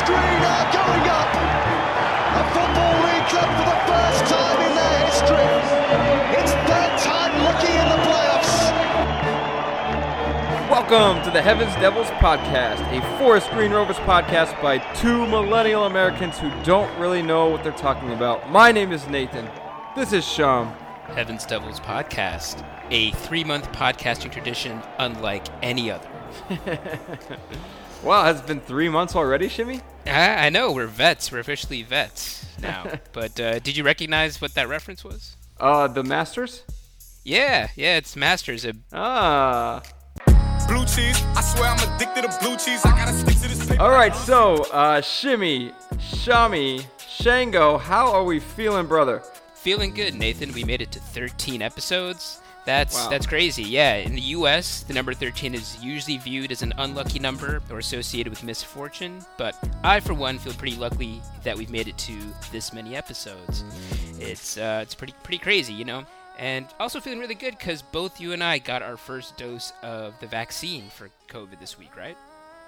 screen are going up. A football league club for the first time in their history. It's third time lucky in the playoffs. Welcome to the Heavens Devils podcast, a Forest Green Rovers podcast by two millennial Americans who don't really know what they're talking about. My name is Nathan. This is Sham. Heavens Devils podcast, a three month podcasting tradition unlike any other. Wow, has it been three months already, Shimmy? I, I know, we're vets. We're officially vets now. but uh, did you recognize what that reference was? Uh, the Masters? Yeah, yeah, it's Masters. A Ah. Blue cheese, I swear I'm addicted to blue cheese. I gotta stick to this paper. All right, so, uh, Shimmy, Shami, Shango, how are we feeling, brother? feeling good, Nathan. We made it to 13 episodes. That's Wow. that's crazy. Yeah, in the U.S., the number 13 is usually viewed as an unlucky number or associated with misfortune. But I, for one, feel pretty lucky that we've made it to this many episodes. It's uh, it's pretty pretty crazy, you know. And also feeling really good because both you and I got our first dose of the vaccine for COVID this week, right?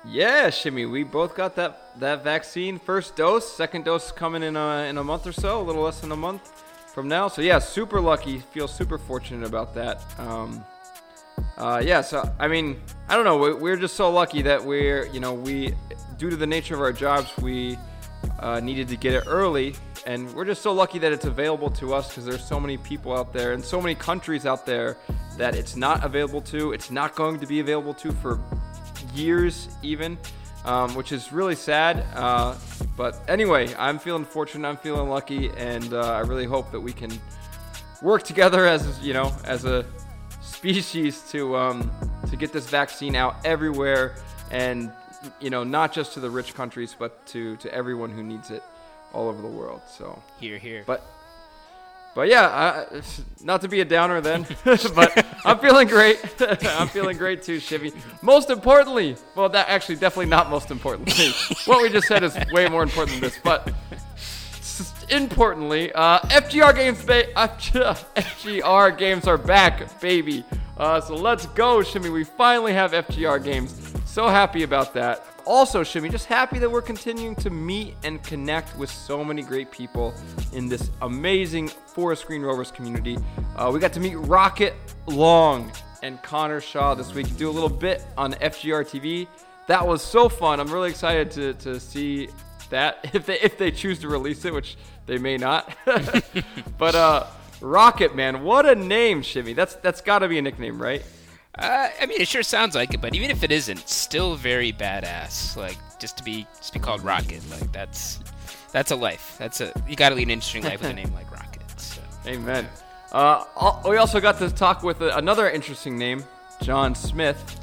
Yeah, Shimmy, we both got that that vaccine. First dose, second dose coming in a, in a month or so, a little less than a month from now. So yeah, super lucky. Feel super fortunate about that. Um, uh, yeah, so I mean, I don't know. we- We're just so lucky that we're, you know, we, due to the nature of our jobs, we uh, needed to get it early, and we're just so lucky that it's available to us because there's so many people out there and so many countries out there that it's not available to. It's not going to be available to for years, even, um, which is really sad. Uh, but anyway, I'm feeling fortunate. I'm feeling lucky, and uh, I really hope that we can work together as you know as a species to um, to get this vaccine out everywhere, and you know not just to the rich countries, but to to everyone who needs it all over the world. So, Here, here. but. But yeah, not to be a downer then, but I'm feeling great. I'm feeling great too, Shivy. Most importantly, well, that actually definitely not most importantly. what we just said is way more important than this, but importantly, uh, FGR games, ba- FGR games are back, baby. Uh, so let's go, Shimmy. We finally have FGR games. So happy about that. Also, Shimmy, just happy that we're continuing to meet and connect with so many great people in this amazing Forest Green Rovers community. Uh, we got to meet Rocket Long and Connor Shaw this week. To do a little bit on FGR TV. That was so fun. I'm really excited to, to see that if they if they choose to release it, which they may not. but uh, Rocket Man, what a name, Shimmy. That's that's got to be a nickname, right? Uh, I mean, it sure sounds like it, but even if it isn't, still very badass. Like just to be just be called Rocket, like that's that's a life. That's a you got to lead an interesting life with a name like Rocket. So. Amen. Uh, we also got to talk with another interesting name, John Smith.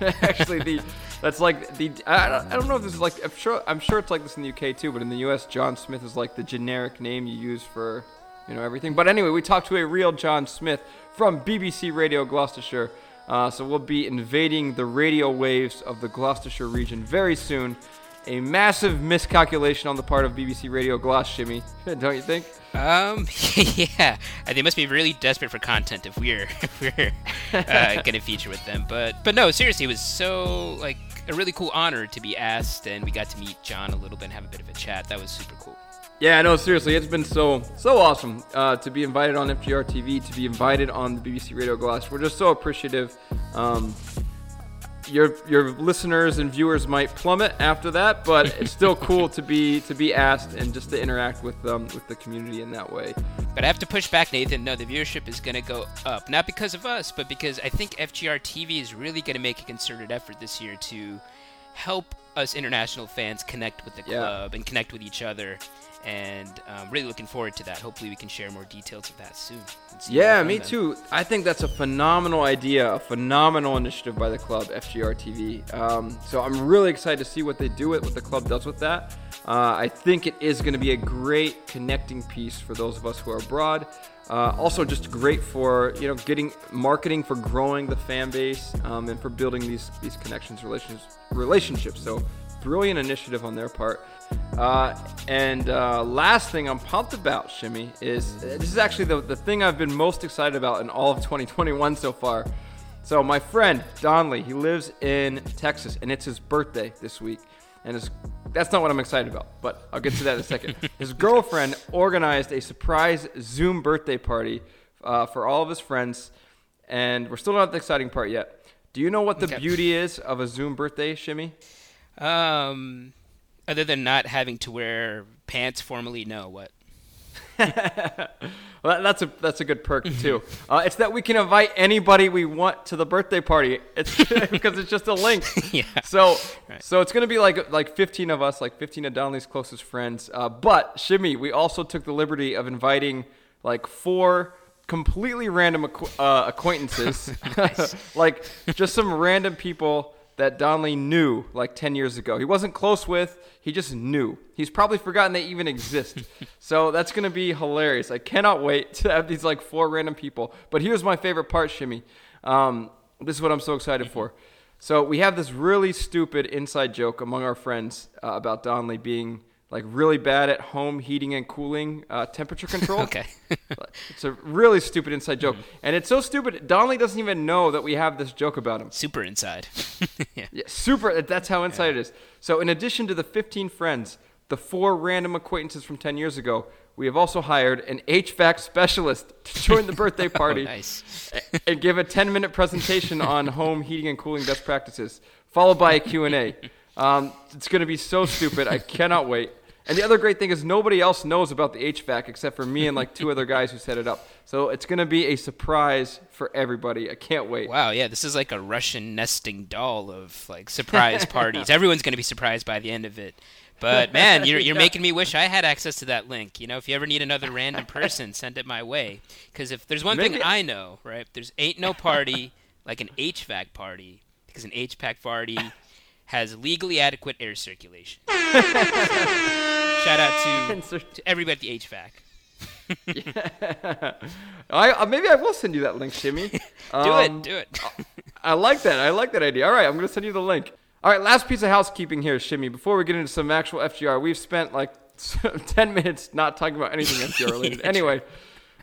Actually, the that's like the I don't, I don't know if this is like I'm sure I'm sure it's like this in the UK too, but in the US, John Smith is like the generic name you use for you know everything. But anyway, we talked to a real John Smith from BBC Radio Gloucestershire. Uh, so we'll be invading the radio waves of the Gloucestershire region very soon. A massive miscalculation on the part of BBC Radio Gloucester, Shimmy, don't you think? Um, yeah, they must be really desperate for content if we're if we're uh, gonna feature with them. But but no, seriously, it was so like a really cool honor to be asked, and we got to meet John a little bit and have a bit of a chat. That was super cool. Yeah, no, seriously, it's been so so awesome uh, to be invited on FGR TV, to be invited on the BBC Radio Glass. We're just so appreciative. Um, your your listeners and viewers might plummet after that, but it's still cool to be to be asked and just to interact with um, with the community in that way. But I have to push back, Nathan. No, the viewership is going to go up. Not because of us, but because I think FGR TV is really going to make a concerted effort this year to help us international fans connect with the Yeah. club and connect with each other. And um, really looking forward to that. Hopefully, we can share more details of that soon. Yeah, me them. too. I think that's a phenomenal idea, a phenomenal initiative by the club, FGR TV. Um, so I'm really excited to see what they do with what the club does with that. Uh, I think it is going to be a great connecting piece for those of us who are abroad. Uh, also, just great for you know getting marketing for growing the fan base um, and for building these these connections, relations, relationships. So brilliant initiative on their part. Uh, and uh, last thing I'm pumped about, Shimmy, is this is actually the, the thing I've been most excited about in all of 2021 so far. So my friend Donley, he lives in Texas, and it's his birthday this week. And his That's not what I'm excited about, but I'll get to that in a second. his girlfriend organized a surprise Zoom birthday party uh, for all of his friends, and we're still not at the exciting part yet. Do you know what the Okay. beauty is of a Zoom birthday, Shimmy? Um, other than not having to wear pants formally, no. What? Well, that's a that's a good perk too. Uh, it's that we can invite anybody we want to the birthday party. It's because it's just a link. Yeah. So so it's gonna be like like 15 of us, like 15 of Donnelly's closest friends. Uh, but Shimmy, we also took the liberty of inviting like four completely random uh, acquaintances, like just some random people that Donnelly knew like 10 years ago. He wasn't close with, he just knew. He's probably forgotten they even exist. so that's going to be hilarious. I cannot wait to have these like four random people. But here's my favorite part, Shimmy. Um, this is what I'm so excited for. So we have this really stupid inside joke among our friends uh, about Donnelly being like really bad at home heating and cooling uh, temperature control. Okay. It's a really stupid inside joke. And it's so stupid, Donnelly doesn't even know that we have this joke about him. Super inside. yeah. Yeah, super. That's how inside it is. So, in addition to the 15 friends, the four random acquaintances from 10 years ago, we have also hired an HVAC specialist to join the birthday party nice. and give a 10-minute presentation on home heating and cooling best practices, followed by a Q&A. Um, it's going to be so stupid. I cannot wait. And the other great thing is nobody else knows about the HVAC except for me and like two other guys who set it up. So it's going to be a surprise for everybody. I can't wait. Wow, yeah, this is like a Russian nesting doll of like surprise parties. Everyone's going to be surprised by the end of it. But man, you're you're making me wish I had access to that link. You know, if you ever need another random person, send it my way. Because if there's one thing I know, right? There's ain't no party like an HVAC party because an HVAC party has legally adequate air circulation. Shout out to, to everybody at the HVAC. I, uh, maybe I will send you that link, Shimmy. Do Um, it, do it. I like that. I like that idea. All right, I'm going to send you the link. All right, last piece of housekeeping here, Shimmy. Before we get into some actual FGR, we've spent like 10 minutes not talking about anything FGR related. anyway,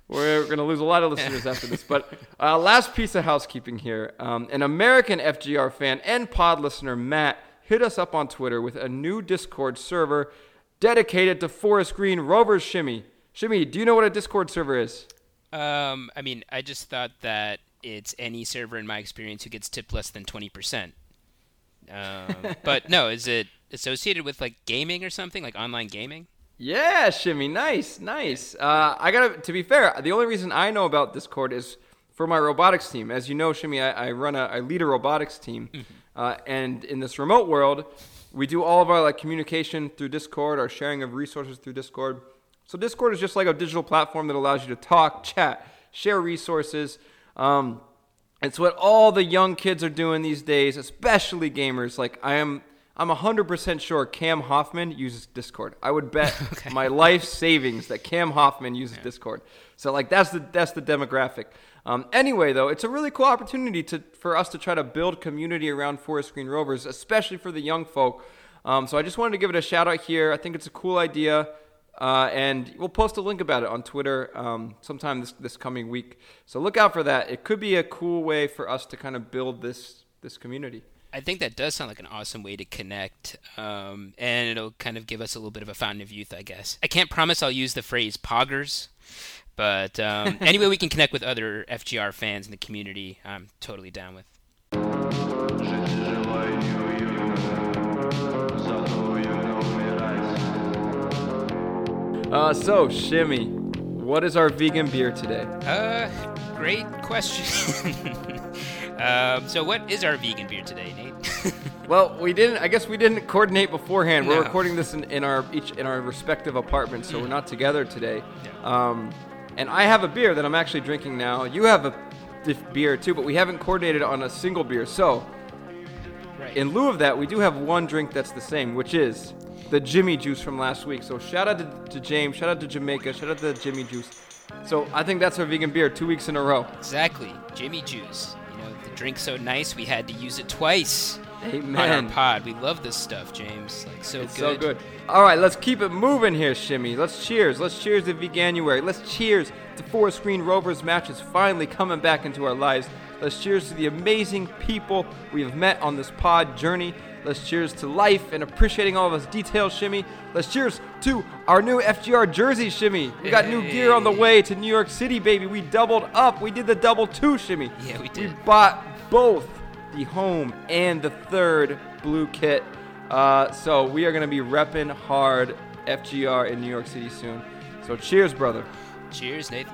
we're going to lose a lot of listeners after this. But uh, last piece of housekeeping here. Um, an American FGR fan and pod listener, Matt, hit us up on Twitter with a new Discord server dedicated to Forest Green Rovers Shimmy. Shimmy, do you know what a Discord server is? Um, I mean, I just thought that it's any server in my experience who gets tipped less than twenty percent. Um, but no, is it associated with like gaming or something, like online gaming? Yeah, Shimmy, nice, nice. Uh, I gotta. To be fair, the only reason I know about Discord is for my robotics team. As you know, Shimmy, I, I run a, I lead a robotics team, uh, and in this remote world, we do all of our like communication through Discord, our sharing of resources through Discord. So Discord is just like a digital platform that allows you to talk, chat, share resources. Um, it's what all the young kids are doing these days, especially gamers. Like I am, I'm 100% sure Cam Hoffman uses Discord. I would bet my life savings that Cam Hoffman uses Discord. So like that's the that's the demographic. Um, anyway, though, it's a really cool opportunity to for us to try to build community around Forest Green Rovers, especially for the young folk. Um, so I just wanted to give it a shout out here. I think it's a cool idea. Uh, and we'll post a link about it on Twitter um, sometime this, this coming week. So look out for that. It could be a cool way for us to kind of build this this community. I think that does sound like an awesome way to connect, um, and it'll kind of give us a little bit of a fountain of youth, I guess. I can't promise I'll use the phrase "poggers," but um, any way we can connect with other FGR fans in the community, I'm totally down with. Uh, so Shimmy, what is our vegan beer today? Uh, great question. um, so, what is our vegan beer today, Nate? Well, we didn't. I guess we didn't coordinate beforehand. We're recording this in, in our each in our respective apartments, so we're not together today. Um, and I have a beer that I'm actually drinking now. You have a diff- beer too, but we haven't coordinated on a single beer. So right. In lieu of that, we do have one drink that's the same, which is the Jimmy Juice from last week. So shout out to, to James, shout out to Jamaica, shout out to the Jimmy Juice. So I think that's our vegan beer two weeks in a row. Exactly, Jimmy Juice. You know, the drink's so nice we had to use it twice on Amen. our pod. We love this stuff, James. Like so It's good. so good. All right, let's keep it moving here, Shimmy. Let's cheers. Let's cheers to Veganuary. Let's cheers to Forest Green Rovers matches finally coming back into our lives. Let's cheers to the amazing people we have met on this pod journey. Let's cheers to life and appreciating all of its details, Shimmy. Let's cheers to our new FGR jersey, Shimmy. We got new gear on the way to New York City, baby. We doubled up. We did the double two, Shimmy. Yeah, we did. We bought both the home and the third blue kit. Uh, so we are going to be repping hard FGR in New York City soon. So cheers, brother. Cheers, Nathan.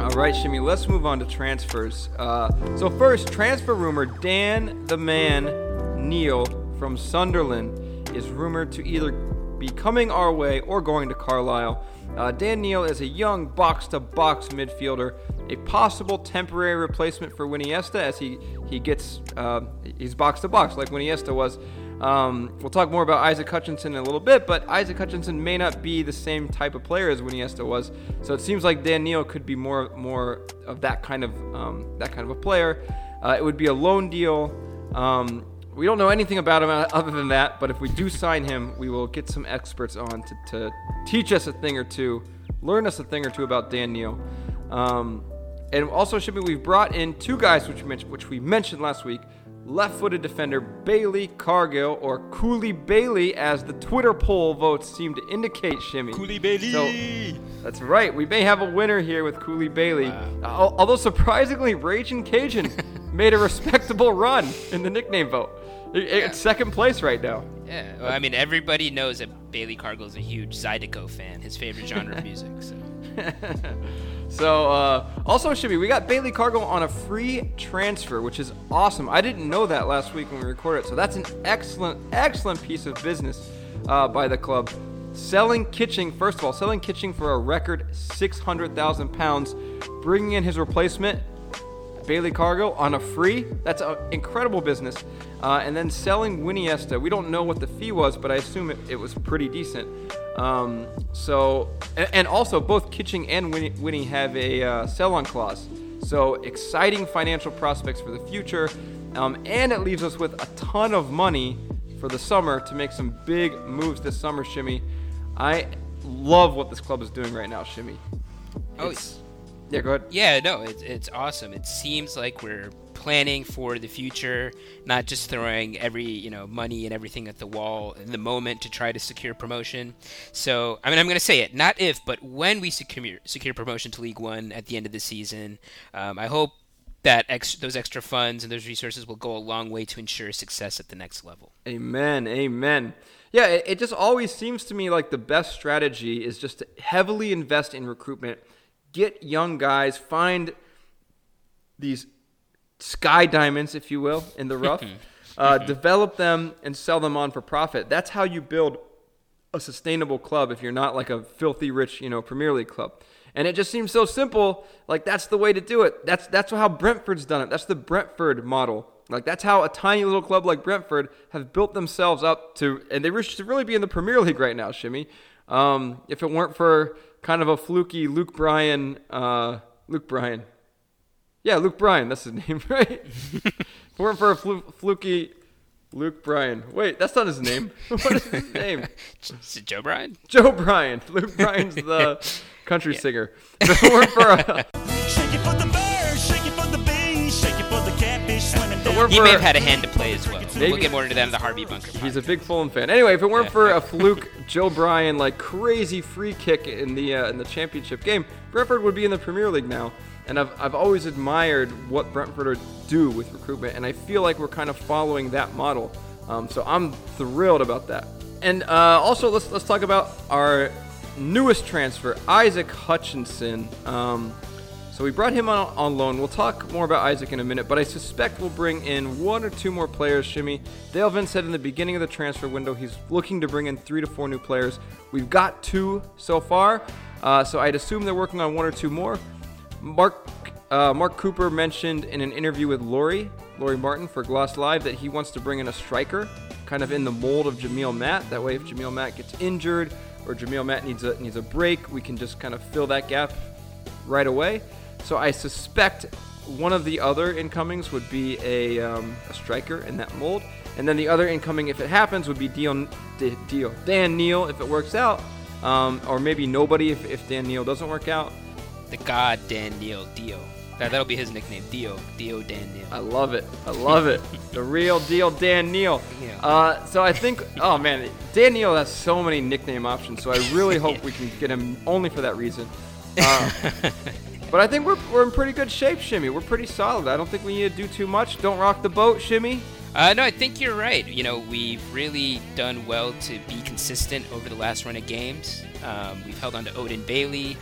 All right, Shimmy, let's move on to transfers. Uh, so, first, transfer rumor Dan the Man Neil from Sunderland is rumored to either be coming our way or going to Carlisle. Uh, Dan Neil is a young box to box midfielder, a possible temporary replacement for Winiesta as he, he gets, uh, he's box to box like Winiesta was. Um, we'll talk more about Isaac Hutchinson in a little bit, but Isaac Hutchinson may not be the same type of player as Iniesta was. So it seems like Dan Neil could be more more of that kind of um, that kind of a player. Uh, it would be a loan deal. Um, we don't know anything about him other than that, but if we do sign him, we will get some experts on to, to teach us a thing or two, learn us a thing or two about Dan Neil. Um, and also, Shippy, we've brought in two guys which we mentioned, which we mentioned last week left-footed defender Bailey Cargill, or Cooley Bailey, as the Twitter poll votes seem to indicate. Shimmy. Cooley Bailey. So, that's right. We may have a winner here with Cooley Bailey. Al- although surprisingly, Raging Cajun made a respectable run in the nickname vote. It- It's second place right now. Yeah, well, I mean, everybody knows that Bailey Cargill's a huge Zydeco fan, his favorite genre of music. So So, uh, also, Shimmy, we got Bailey Cargill on a free transfer, which is awesome. I didn't know that last week when we recorded it. So, that's an excellent, excellent piece of business uh, by the club. Selling Kitching, first of all, selling Kitching for a record £600,000, bringing in his replacement, Bailey Cargill on a free. That's an incredible business. Uh, and then selling Winiesta. We don't know what the fee was, but I assume it, it was pretty decent. Um, so, and, and also both Kitching and Winnie, Winnie have a uh, sell-on clause. So exciting financial prospects for the future, um, and it leaves us with a ton of money for the summer to make some big moves this summer. Shimmy, I love what this club is doing right now. Shimmy. Oh, It's- yeah, go ahead. Yeah, no, it's it's awesome. It seems like we're planning for the future, not just throwing every you know money and everything at the wall in the moment to try to secure promotion. So, I mean, I'm going to say it, not if, but when we secure secure promotion to League One at the end of the season, um, I hope that ex- those extra funds and those resources will go a long way to ensure success at the next level. Amen. Amen. Yeah, it, it just always seems to me like the best strategy is just to heavily invest in recruitment, get young guys, find these sky diamonds, if you will, in the rough, uh, develop them and sell them on for profit. That's how you build a sustainable club if you're not like a filthy rich, you know, Premier League club. And it just seems so simple. Like that's the way to do it. That's that's how Brentford's done it. That's the Brentford model. Like that's how a tiny little club like Brentford have built themselves up to, and they should really be in the Premier League right now, Shimmy. Um, if it weren't for kind of a fluky Luke Bryan, uh, Luke Bryan, yeah, Luke Bryan, that's his name, right? if it weren't for a flu- fluky Luke Bryan, wait, that's not his name. what is his name? Is it Joe Bryan? Joe Bryan. Luke Bryan's the country singer. If it weren't for a, weren't He for may have had a hand to play as well. Maybe- We'll get more into that in the Harvey Bunker. He's a big Fulham fan. Anyway, if it weren't for a fluke Joe Bryan like crazy free kick in the uh, in the championship game, Brentford would be in the Premier League now. And I've, I've always admired what Brentford do with recruitment, and I feel like we're kind of following that model. Um, so I'm thrilled about that. And uh, also, let's let's talk about our newest transfer, Isaac Hutchinson. Um, so we brought him on, on loan. We'll talk more about Isaac in a minute, but I suspect we'll bring in one or two more players, Shimmy. Dale Vince said in the beginning of the transfer window he's looking to bring in three to four new players. We've got two so far, uh, so I'd assume they're working on one or two more. Mark uh, Mark Cooper mentioned in an interview with Laurie, Laurie Martin for Gloss Live, that he wants to bring in a striker, kind of in the mold of Jamille Matt. That way, if Jamille Matt gets injured or Jamille Matt needs a needs a break, we can just kind of fill that gap right away. So I suspect one of the other incomings would be a, um, a striker in that mold, and then the other incoming, if it happens, would be Deal, D- Deal Dan Neil if it works out. um, or maybe nobody if, if Dan Neil doesn't work out. The God Dan Neil Dio. That that'll be his nickname. Dio. Dio Dan Neil. I love it. I love it. the real deal, Dan Neil. Yeah. Uh, so I think, oh man, Dan Neil has so many nickname options. So I really hope we can get him only for that reason. Uh, but I think we're, we're in pretty good shape, Shimmy. We're pretty solid. I don't think we need to do too much. Don't rock the boat, Shimmy. Uh, no, I think you're right. You know, we've really done well to be consistent over the last run of games. Um, we've held on to Odin Bailey.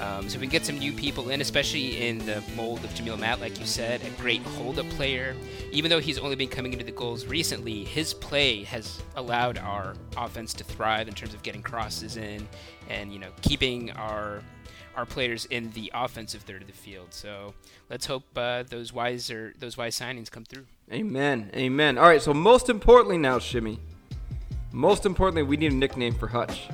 Um, so we can get some new people in, especially in the mold of Jamille Matt, like you said, a great hold-up player. Even though he's only been coming into the goals recently, his play has allowed our offense to thrive in terms of getting crosses in, and you know, keeping our our players in the offensive third of the field. So let's hope uh, those wiser those wise signings come through. Amen. Amen. All right. So most importantly now, Shimmy. Most importantly, we need a nickname for Hutch.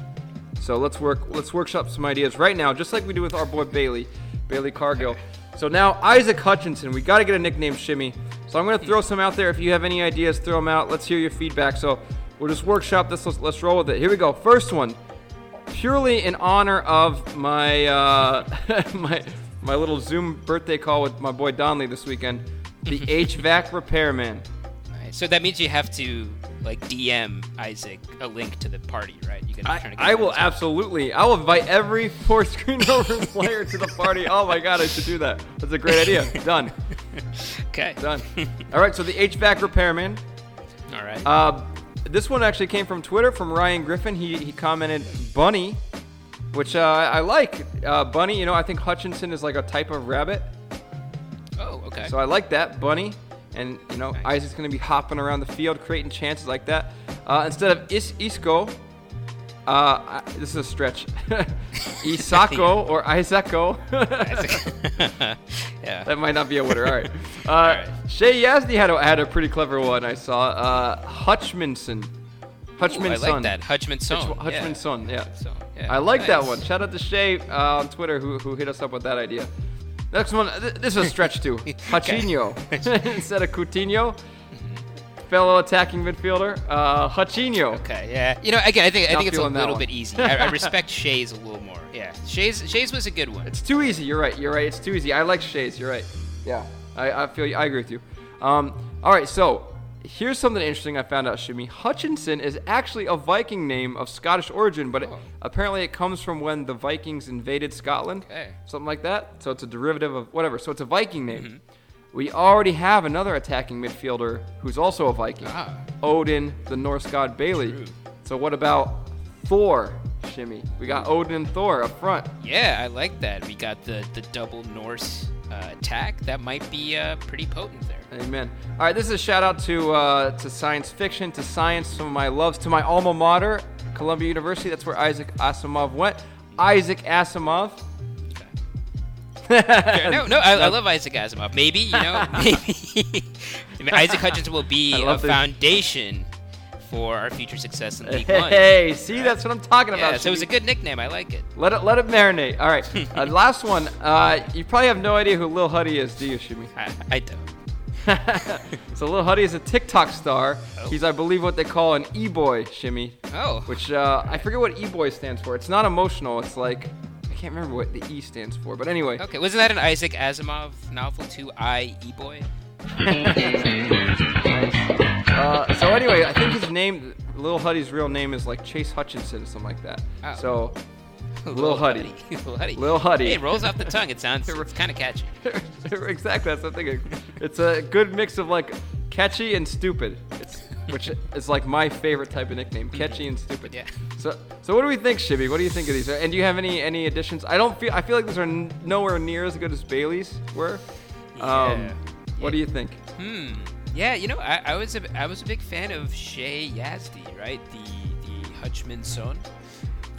So let's work. Let's workshop some ideas right now, just like we do with our boy Bailey, Bailey Cargill. So now Isaac Hutchinson. We got to get a nickname, Shimmy. So I'm gonna throw some out there. If you have any ideas, throw them out. Let's hear your feedback. So we'll just workshop this. Let's, let's roll with it. Here we go. First one, purely in honor of my uh, my my little Zoom birthday call with my boy Donley this weekend. The HVAC repairman. Right. So that means you have to like DM Isaac a link to the party, right? You gotta I, I will absolutely. I will invite every Forest Green Rover player to the party. Oh my god, I should do that. That's a great idea. Done. Okay. Done. All right, so the HVAC repairman. All right. Uh, this one actually came from Twitter from Ryan Griffin. He, he commented Bunny, which uh, I like. Uh, Bunny, you know, I think Hutchinson is like a type of rabbit. oh, okay. So I like that, Bunny. And, you know, Nice. Isaac's going to be hopping around the field, creating chances like that. Uh, instead of Is- Isco, uh, this is a stretch. Isako or Isako. yeah. that might not be a winner. All right. Uh, right. Shay Yasny had a, had a pretty clever one I saw. Uh, Hutchmanson. Ooh, Hutchman I like that. Hutchman son. Hutch- Hutchman yeah. yeah. Yeah. I like that one. Shout out to Shay uh, on Twitter who, who hit us up with that idea. Next one, th- this is a stretch too. Hutchinho instead of Coutinho. Fellow attacking midfielder, uh, Hutchinho. Okay, yeah. You know, again, I think I Not think it's a little bit easy. I, I respect Shay's a little more. Yeah, Shay's Shay's was a good one. It's too easy. You're right. You're right. It's too easy. I like Shays. You're right. Yeah. I, I feel. I agree with you. Um, all right. So here's something interesting I found out. Shimmy Hutchinson is actually a Viking name of Scottish origin, but it, Oh. apparently it comes from when the Vikings invaded Scotland. Okay. Something like that. So it's a derivative of whatever. So it's a Viking name. Mm-hmm. We already have another attacking midfielder who's also a Viking. Ah. Odin, the Norse god Bailey. True. So what about Thor? Shimmy. We got Odin and Thor up front. Yeah, I like that. We got the the double Norse uh, attack. That might be uh, pretty potent there. Amen. All right, this is a shout out to uh, to science fiction, to science, some of my loves, to my alma mater, Columbia University. That's where Isaac Asimov went. Isaac Asimov. No, no, I, I love Isaac Asimov. Maybe you know, maybe Isaac Hutchinson will be a this. foundation for our future success in League One. Hey, see, that's what I'm talking Yeah, about. so it was a good nickname. I like it. Let it let it marinate. All right, uh, last one. Uh, you probably have no idea who Lil Huddy is, do you, Shimmy? I, I don't. so Lil Huddy is a TikTok star. Oh. He's, I believe, what they call an e-boy, Shimmy. Oh, Which uh, I forget what e-boy stands for. It's not emotional. It's like can't remember what the E stands for. But anyway, okay. Wasn't that an Isaac Asimov novel too? I E Boy. Uh, so anyway, I think his name, Little Huddy's real name is like Chase Hutchinson or something like that. Oh. So Lil Huddy. Lil Huddy. Lil Huddy. It rolls off the tongue. It sounds it's kind of catchy. exactly, that's the thing. It's a good mix of like catchy and stupid. It's which is like my favorite type of nickname, catchy and stupid. Yeah. So so what do we think, Shibby? What do you think of these? And do you have any any additions? I don't feel I feel like these are n- nowhere near as good as Bailey's were. Um, Yeah. what do you think? Hmm. Yeah, you know, I, I was a I was a big fan of Shay Yazdi, right? The the Hutchman son.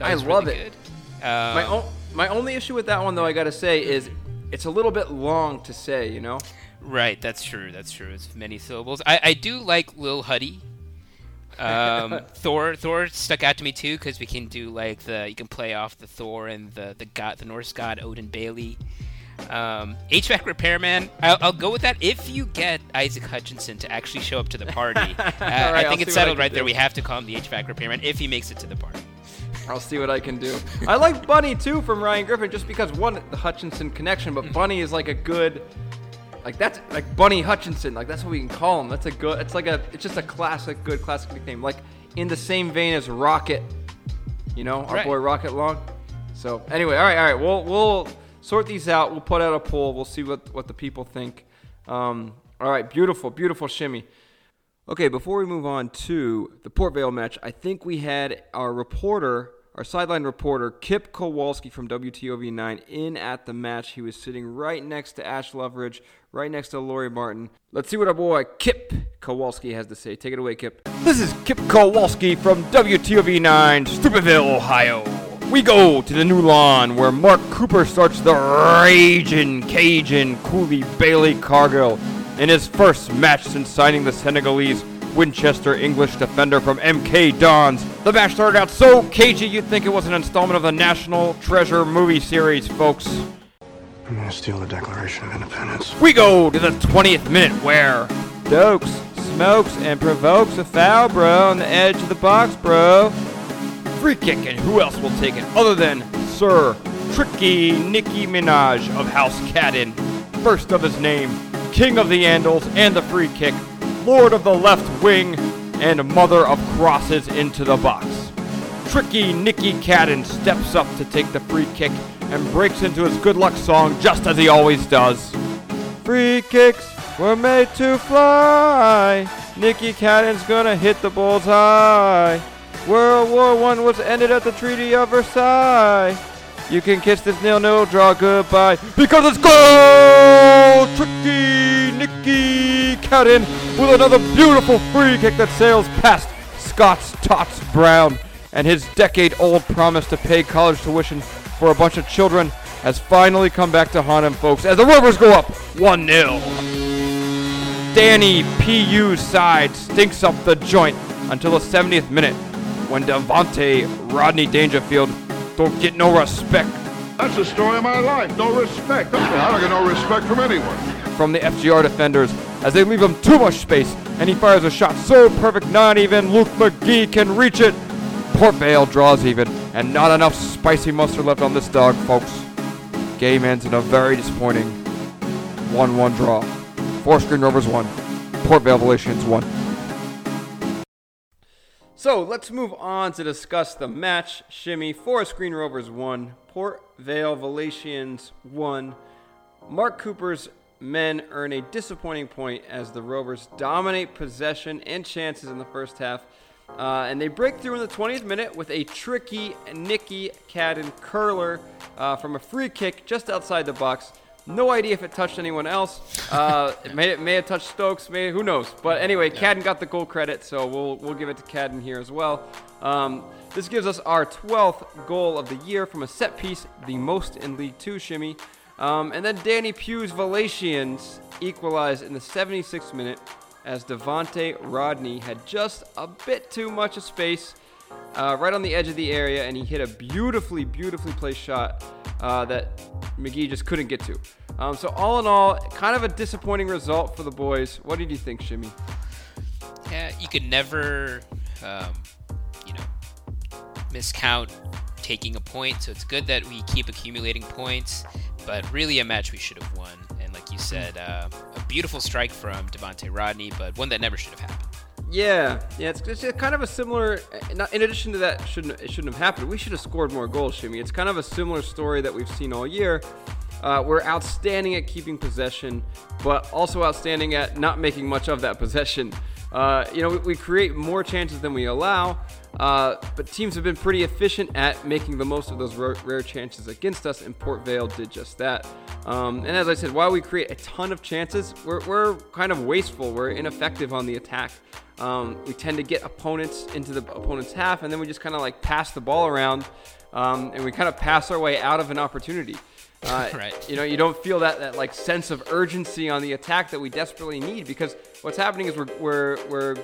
I love really it. Um, My o- my only issue with that one though, I gotta say, is it's a little bit long to say. You know. Right, that's true. That's true. It's many syllables. I, I do like Lil Huddy. Um, Thor Thor stuck out to me too because we can do like the you can play off the Thor and the the god the Norse god Odin Bailey. Um, HVAC repairman. I'll, I'll go with that if you get Isaac Hutchinson to actually show up to the party. Uh, right, I I'll think it's settled right there. We have to call him the HVAC repairman if he makes it to the party. I'll see what I can do. I like Bunny too from Ryan Griffin, just because one the Hutchinson connection, but Bunny is like a good, like that's like Bunny Hutchinson, like that's what we can call him. That's a good. It's like a. It's just a classic, good classic nickname. Like in the same vein as Rocket, you know, our Right. boy Rocket Long. So anyway, all right, all right. We'll we'll sort these out. We'll put out a poll. We'll see what what the people think. Um, all right, beautiful, beautiful shimmy. Okay, before we move on to the Port Vale match, I think we had our reporter, our sideline reporter, Kip Kowalski from WTOV9 in at the match. He was sitting right next to Ash Loveridge, right next to Lori Martin. Let's see what our boy Kip Kowalski has to say. Take it away, Kip. This is Kip Kowalski from WTOV9, Stupidville, Ohio. We go to the new lawn where Mark Cooper starts the raging Cajun Cooley Bailey Cargill in his first match since signing the Senegalese Winchester English defender from MK Dons. The match started out so cagey you'd think it was an installment of the National Treasure movie series, folks. I'm gonna steal the Declaration of Independence. We go to the 20th minute where Dokes smokes and provokes a foul, bro, on the edge of the box, bro. Free kick, and who else will take it other than Sir Tricky Nicki Minaj of House Cadden? First of his name, King of the Andals and the free kick, Lord of the left wing, and Mother of crosses into the box. Tricky Nicky Cadden steps up to take the free kick and breaks into his good luck song just as he always does. Free kicks were made to fly. Nicky Cadden's gonna hit the bullseye. World War One was ended at the Treaty of Versailles. You can kiss this nil-nil draw goodbye because it's goal! Tricky Nicky Cadden with another beautiful free kick that sails past Scott's Tots Brown and his decade-old promise to pay college tuition for a bunch of children has finally come back to haunt him, folks, as the Rovers go up 1-0. Danny P.U.'s side stinks up the joint until the 70th minute when Devante Rodney Dangerfield don't get no respect That's the story of my life. No respect. I don't get no respect from anyone. From the FGR defenders as they leave him too much space and he fires a shot so perfect not even Luke McGee can reach it. Port Vale draws even and not enough spicy mustard left on this dog, folks. Game ends in a very disappointing 1-1 draw. Forest Green Rovers 1, Port Vale Valations 1. So let's move on to discuss the match. Shimmy, Forest Green Rovers 1, Port Vale Valations 1. Mark Cooper's men earn a disappointing point as the Rovers dominate possession and chances in the first half. Uh, and they break through in the 20th minute with a tricky Nicky Cadden curler uh, from a free kick just outside the box. No idea if it touched anyone else. Uh, it may, it may have touched Stokes, may, who knows. But anyway, Cadden got the goal credit, so we'll, we'll give it to Cadden here as well. Um, this gives us our 12th goal of the year from a set piece, the most in League Two, Shimmy. Um, and then Danny Pugh's Valations equalized in the 76th minute as Devante Rodney had just a bit too much of space uh, right on the edge of the area, and he hit a beautifully, beautifully placed shot uh, that McGee just couldn't get to. Um, so all in all, kind of a disappointing result for the boys. What did you think, Shimmy? Yeah, you could never, um, you know, miscount taking a point. So it's good that we keep accumulating points, but really a match we should have won. And like you said, uh, a beautiful strike from Devante Rodney, but one that never should have happened. Yeah, yeah, it's, it's kind of a similar. In addition to that, shouldn't it shouldn't have happened. We should have scored more goals, Shimmy. It's kind of a similar story that we've seen all year. Uh, we're outstanding at keeping possession, but also outstanding at not making much of that possession. Uh, you know, we, we create more chances than we allow, uh, but teams have been pretty efficient at making the most of those rare, rare chances against us, and Port Vale did just that. Um, and as I said, while we create a ton of chances, we're, we're kind of wasteful. We're ineffective on the attack. Um, we tend to get opponents into the opponent's half, and then we just kind of like pass the ball around, um, and we kind of pass our way out of an opportunity. Uh, Right. You know, you don't feel that, that like sense of urgency on the attack that we desperately need because what's happening is we're, we're, we're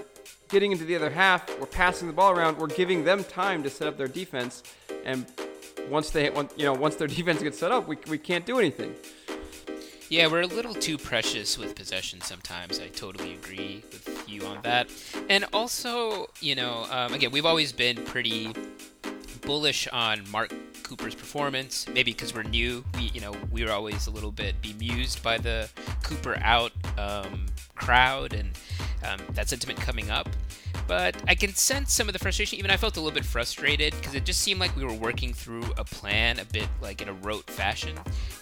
getting into the other half, we're passing the ball around, we're giving them time to set up their defense, and once they, you know, once their defense gets set up, we, we can't do anything. Yeah, we're a little too precious with possession sometimes. I totally agree with you on that. And also, you know, um, again, we've always been pretty bullish on Mark Cooper's performance. Maybe because we're new, we you know we were always a little bit bemused by the Cooper out um, crowd and um, that sentiment coming up. But I can sense some of the frustration. Even I felt a little bit frustrated because it just seemed like we were working through a plan a bit like in a rote fashion.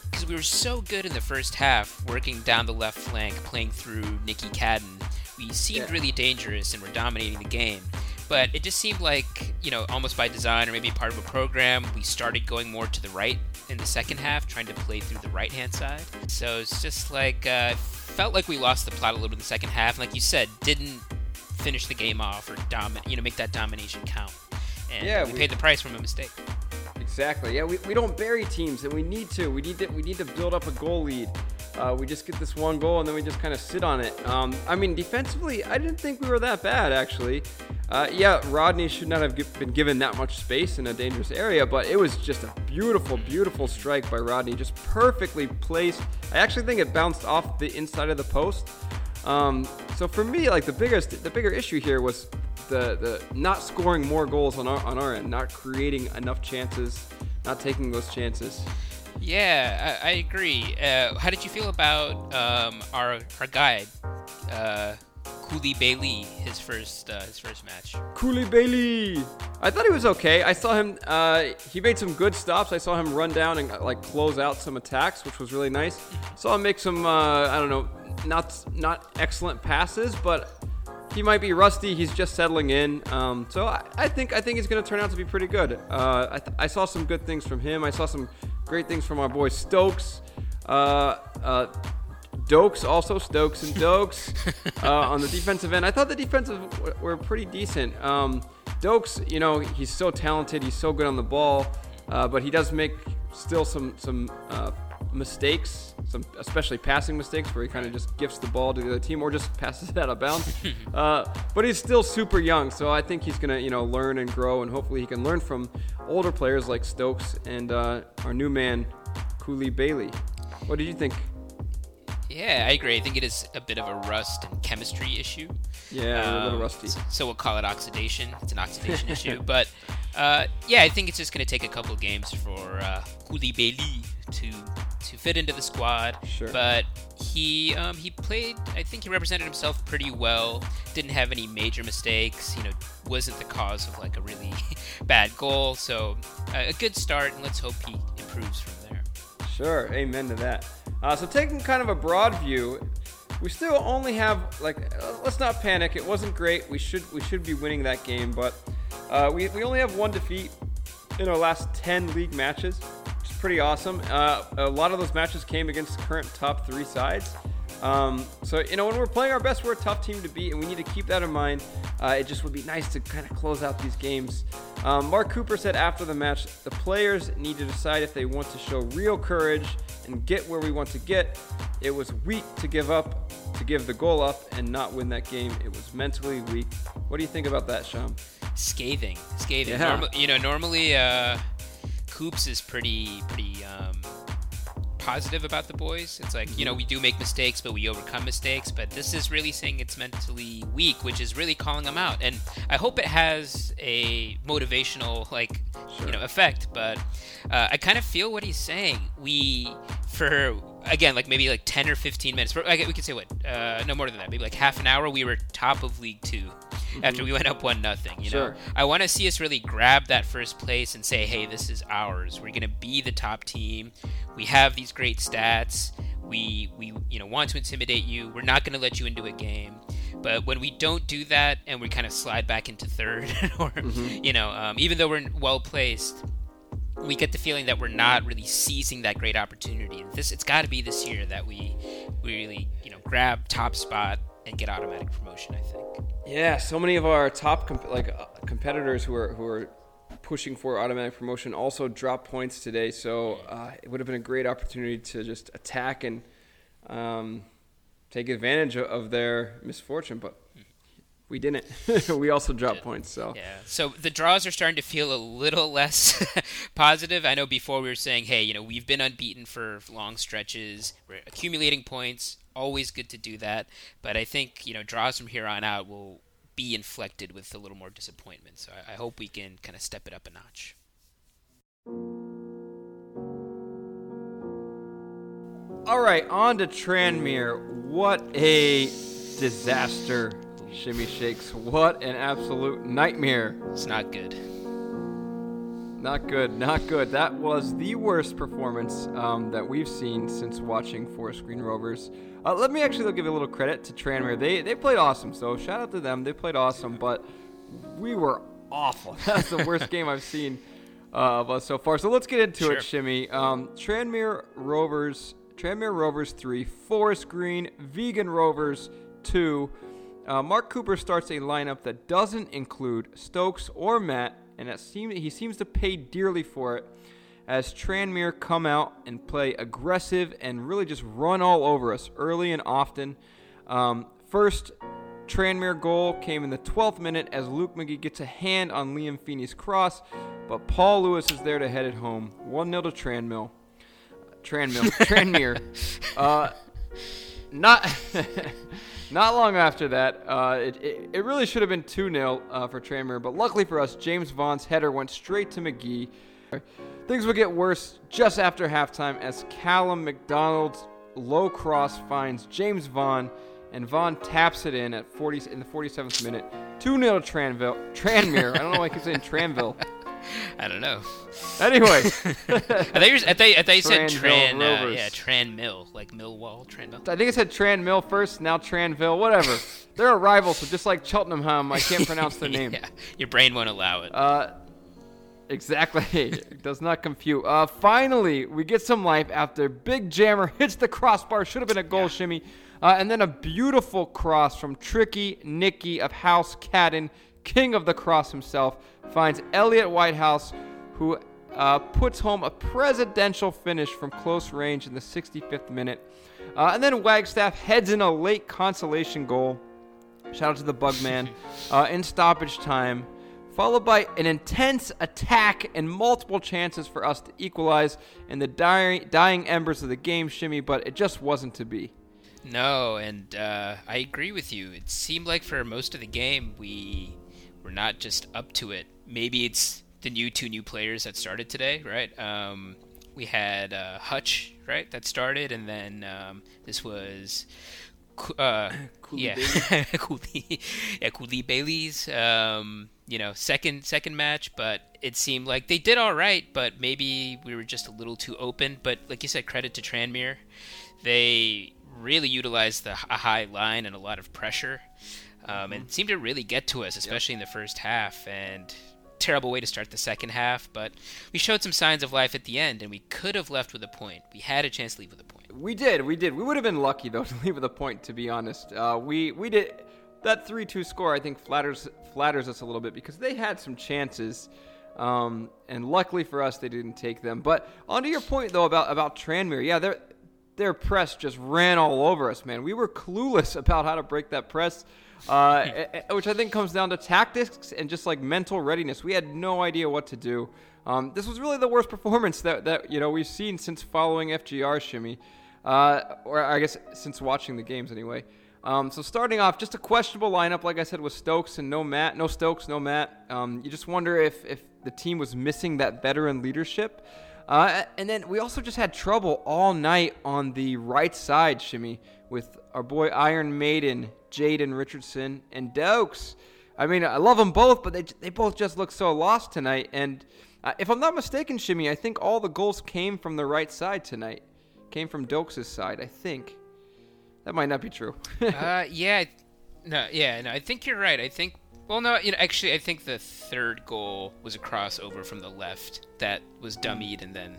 Because we were so good in the first half, working down the left flank, playing through Nicky Cadden. We seemed Yeah. really dangerous and were dominating the game. But it just seemed like, you know, almost by design or maybe part of a program, we started going more to the right in the second half, trying to play through the right hand side. So it's just like, uh, felt like we lost the plot a little bit in the second half. And like you said, didn't finish the game off or dominate, you know, make that domination count. And Yeah, we, we- paid the price from a mistake. Exactly. Yeah, we, we don't bury teams, and we need to. We need to. We need to build up a goal lead. Uh, we just get this one goal, and then we just kind of sit on it. Um, I mean, defensively, I didn't think we were that bad actually. Uh, yeah, Rodney should not have been given that much space in a dangerous area, but it was just a beautiful, beautiful strike by Rodney, just perfectly placed. I actually think it bounced off the inside of the post. Um, so for me, like the biggest, the bigger issue here was the the not scoring more goals on our on our end, not creating enough chances, not taking those chances. Yeah, I, I agree. Uh, how did you feel about um, our our guide, uh, Cooley Bailey, his first uh, his first match? Cooley Bailey. I thought he was okay. I saw him. Uh, he made some good stops. I saw him run down and like close out some attacks, which was really nice. Saw him make some. Uh, I don't know, not not excellent passes, but he might be rusty. He's just settling in. Um, so I, I think I think he's going to turn out to be pretty good. Uh, I, th- I saw some good things from him. I saw some great things from our boy Stokes. Uh, uh, Dokes also Stokes and Dokes uh, on the defensive end. I thought the defensive w- were pretty decent. Um, Dokes, you know, he's so talented. He's so good on the ball, uh, but he does make still some some uh, mistakes, some especially passing mistakes where he kind of just gifts the ball to the other team or just passes it out of bounds. uh, but he's still super young, so I think he's gonna you know learn and grow, and hopefully he can learn from older players like Stokes and uh, our new man Cooley Bailey. What did you think? Yeah, I agree. I think it is a bit of a rust and chemistry issue. Yeah, we're a little Um, rusty. So we'll call it oxidation. It's an oxidation issue. But uh, yeah, I think it's just going to take a couple games for uh, Cooley Bailey to to fit into the squad. Sure. But he um, he played. I think he represented himself pretty well. Didn't have any major mistakes. You know, wasn't the cause of like a really bad goal. So uh, a good start, and let's hope he improves from there. Sure, amen to that. Uh, so taking kind of a broad view, we still only have like uh, let's not panic. It wasn't great. We should we should be winning that game, but uh, we we only have one defeat in our last ten league matches, pretty awesome. Uh, a lot of those matches came against current top three sides. Um, so you know when we're playing our best, we're a tough team to beat, and we need to keep that in mind. Uh, it just would be nice to kind of close out these games. Um, Mark Cooper said after the match, the players need to decide if they want to show real courage and get where we want to get. It was weak to give up, to give the goal up, and not win that game. It was mentally weak. What do you think about that, Sham? scathing, scathing. Yeah. You know, normally uh, Coops is pretty pretty um, positive about the boys. It's like you know we do make mistakes, but we overcome mistakes. But this is really saying it's mentally weak, which is really calling them out. And I hope it has a motivational like you know effect. But uh, I kind of feel what he's saying. We for again like maybe like 10 or 15 minutes we could say what uh, no more than that maybe like half an hour we were top of league 2 after we went up one nothing you know I want to see us really grab that first place and say, hey, this is ours. We're going to be the top team. We have these great stats. We, we you know, want to intimidate you. We're not going to let you into a game. But when we don't do that and we kind of slide back into third, or, you know, um, even though we're well placed, we get the feeling that we're not really seizing that great opportunity. This it's got to be this year that we we really you know grab top spot and get automatic promotion. I think. Yeah, so many of our top comp- like uh, competitors who are who are pushing for automatic promotion also dropped points today. So uh, it would have been a great opportunity to just attack and um, take advantage of, of their misfortune, but we didn't. we also dropped points. So Yeah. So the draws are starting to feel a little less positive. I know before we were saying, hey, you know, we've been unbeaten for long stretches. We're accumulating points. Always good to do that. But I think, you know, draws from here on out will be inflected with a little more disappointment. So I, I hope we can kind of step it up a notch. All right, on to Tranmere. What a disaster, Shimmy Shakes. What an absolute nightmare. It's not good. Not good, not good. That was the worst performance um, that we've seen since watching Forest Green Rovers. Uh, let me actually give a little credit to Tranmere. They they played awesome, so shout out to them. They played awesome, but we were awful. That's the worst game I've seen uh, of us so far. So let's get into Sure. it, Shimmy. Um, Tranmere Rovers, Tranmere Rovers three, Forest Green Vegan Rovers two. Uh, Mark Cooper starts a lineup that doesn't include Stokes or Matt, and that seem, he seems to pay dearly for it. As Tranmere come out and play aggressive and really just run all over us early and often. Um, first Tranmere goal came in the 12th minute as Luke McGee gets a hand on Liam Feeney's cross, but Paul Lewis is there to head it home. 1 0 to Tranmill. Tranmill. Tranmere. Uh, not. Not long after that, uh, it, it, it really should have been 2 0 uh, for Tranmere, but luckily for us, James Vaughan's header went straight to McGee. Things would get worse just after halftime as Calum MacDonald's low cross finds James Vaughan, and Vaughan taps it in at 40 in the 47th minute. 2 0 Tranville, Tranmere. I don't know why I keep saying Tranville. I don't know. Anyway, I thought you, I thought, I thought you said Tran, uh, yeah, Tran Mill, like Millwall, Tranmill. I think it said Tranmill first, now Tranville, whatever. They're a rival, so just like Cheltenham, I can't pronounce their name. yeah, your brain won't allow it. Uh, exactly. It does not compute. Uh, finally, we get some life after Big Jammer hits the crossbar. Should have been a goal shimmy. Uh, and then a beautiful cross from Tricky Nicky of House Cadden, king of the cross himself, finds Elliot Whitehouse, who uh, puts home a presidential finish from close range in the 65th minute. Uh, and then Wagstaff heads in a late consolation goal. Shout out to the Bugman. Uh, in stoppage time, followed by an intense attack and multiple chances for us to equalize in the dying, dying embers of the game, Shimmy, but it just wasn't to be. No, and uh, I agree with you. It seemed like for most of the game we were not just up to it. Maybe it's the new two new players that started today, right? Um, we had uh, Hutch, right, that started, and then um, this was. Ku- Uh, yeah, Cooley, yeah, Cooley Bailey's, um, you know, second second match, but it seemed like they did all right, but maybe we were just a little too open. But like you said, credit to Tranmere, they really utilized the a high line and a lot of pressure, um, and seemed to really get to us, especially in the first half. And terrible way to start the second half, but we showed some signs of life at the end, and we could have left with a point. We had a chance to leave with a point. We did, we did. We would have been lucky though to leave with a point. To be honest, uh, we we did that three-two score. I think flatters flatters us a little bit because they had some chances, um, and luckily for us, they didn't take them. But onto your point though about about Tranmere, yeah, their their press just ran all over us, man. We were clueless about how to break that press. Uh, which I think comes down to tactics and just like mental readiness. We had no idea what to do. Um, this was really the worst performance that, that you know we've seen since following FGR shimmy, uh, or I guess since watching the games anyway. Um, so starting off, just a questionable lineup, like I said, with Stokes and no Matt, no Stokes, no Matt. Um, you just wonder if if the team was missing that veteran leadership. Uh, and then we also just had trouble all night on the right side, Shimmy, with our boy Iron Maiden, Jayden Richardson, and Dokes. I mean, I love them both, but they, they both just look so lost tonight. And uh, if I'm not mistaken, Shimmy, I think all the goals came from the right side tonight. Came from Dokes' side, I think. That might not be true. uh, yeah, no, yeah, no, I think you're right. I think, well, no, you know, actually, I think the third goal was a crossover from the left that was dummied, and then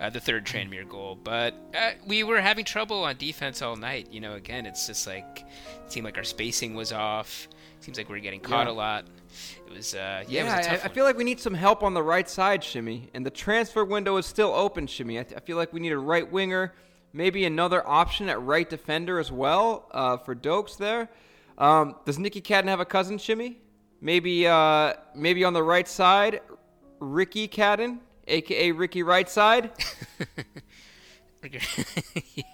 uh, the third Tranmere goal. But uh, we were having trouble on defense all night. You know, again, it's just like it seemed like our spacing was off. Seems like we were getting caught Yeah. a lot. It was, uh, yeah, it was a I, tough I feel like we need some help on the right side, Shimmy. And the transfer window is still open, Shimmy. I, th- I feel like we need a right winger, maybe another option at right defender as well uh, for Dokes there. Um, does Nicky Cadden have a cousin, Shimmy? Maybe, uh, maybe on the right side, Ricky Cadden, aka Ricky Right Side. Yeah,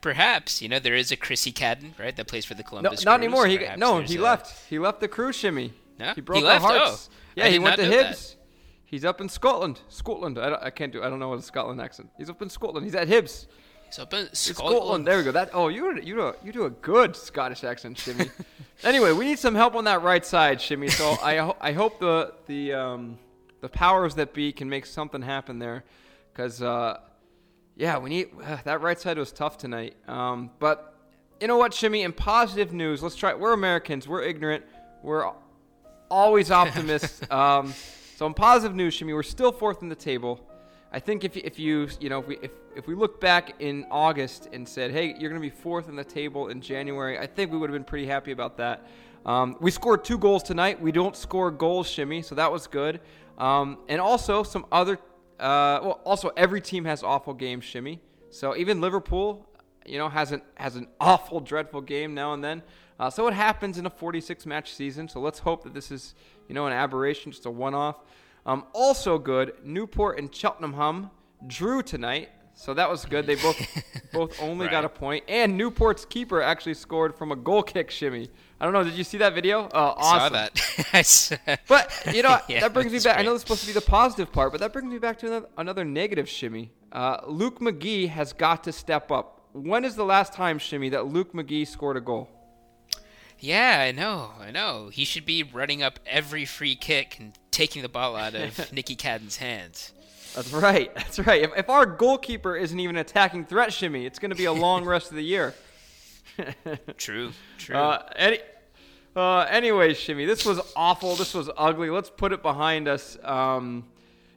Perhaps you know there is a Chrissy Cadden, right, that plays for the Columbus. No, not Crews. anymore. He Perhaps no, he a- left. He left the crew, Shimmy. No? He broke He left? hearts. Oh, yeah, he went to know that. He's up in Scotland. Scotland. I, I can't do. I don't know what a Scotland accent. He's up in Scotland. He's at Hibs. So up in Scotland. Scotland. There we go. That. Oh, you you do a, you do a good Scottish accent, Shimmy. anyway, we need some help on that right side, Shimmy. So I ho- I hope the the um the powers that be can make something happen there, because uh yeah we need that right side was tough tonight. Um, but you know what, Shimmy? In positive news, let's try. We're Americans. We're ignorant. We're always optimists. um, so in positive news, Shimmy, we're still fourth in the table. I think if if you you know if we if, if we look back in August and said, hey, you're going to be fourth in the table in January, I think we would have been pretty happy about that. Um, we scored two goals tonight. We don't score goals, Shimmy, so that was good. Um, and also some other, uh, well, also every team has awful games, Shimmy. So even Liverpool, you know, has an has an awful, dreadful game now and then. Uh, so it happens in a 46 match season. So let's hope that this is, you know, an aberration, just a one-off. Um, also good, Newport and Cheltenham drew tonight, so that was good. They both both only got a point, and Newport's keeper actually scored from a goal kick shimmy. I don't know. Did you see that video? Uh, awesome. Saw that. I saw- But you know Yeah, that brings me back. I great. know it's supposed to be the positive part, but that brings me back to another, another negative shimmy. Uh, Luke McGee has got to step up. When is the last time shimmy that Luke McGee scored a goal? Yeah, I know, I know. He should be running up every free kick and taking the ball out of Nicky Cadden's hands. That's right. That's right. If, if our goalkeeper isn't even attacking threat, shimmy, it's going to be a long rest of the year. True, true. Uh, any, uh, anyway, Shimmy, this was awful. This was ugly. Let's put it behind us. Um,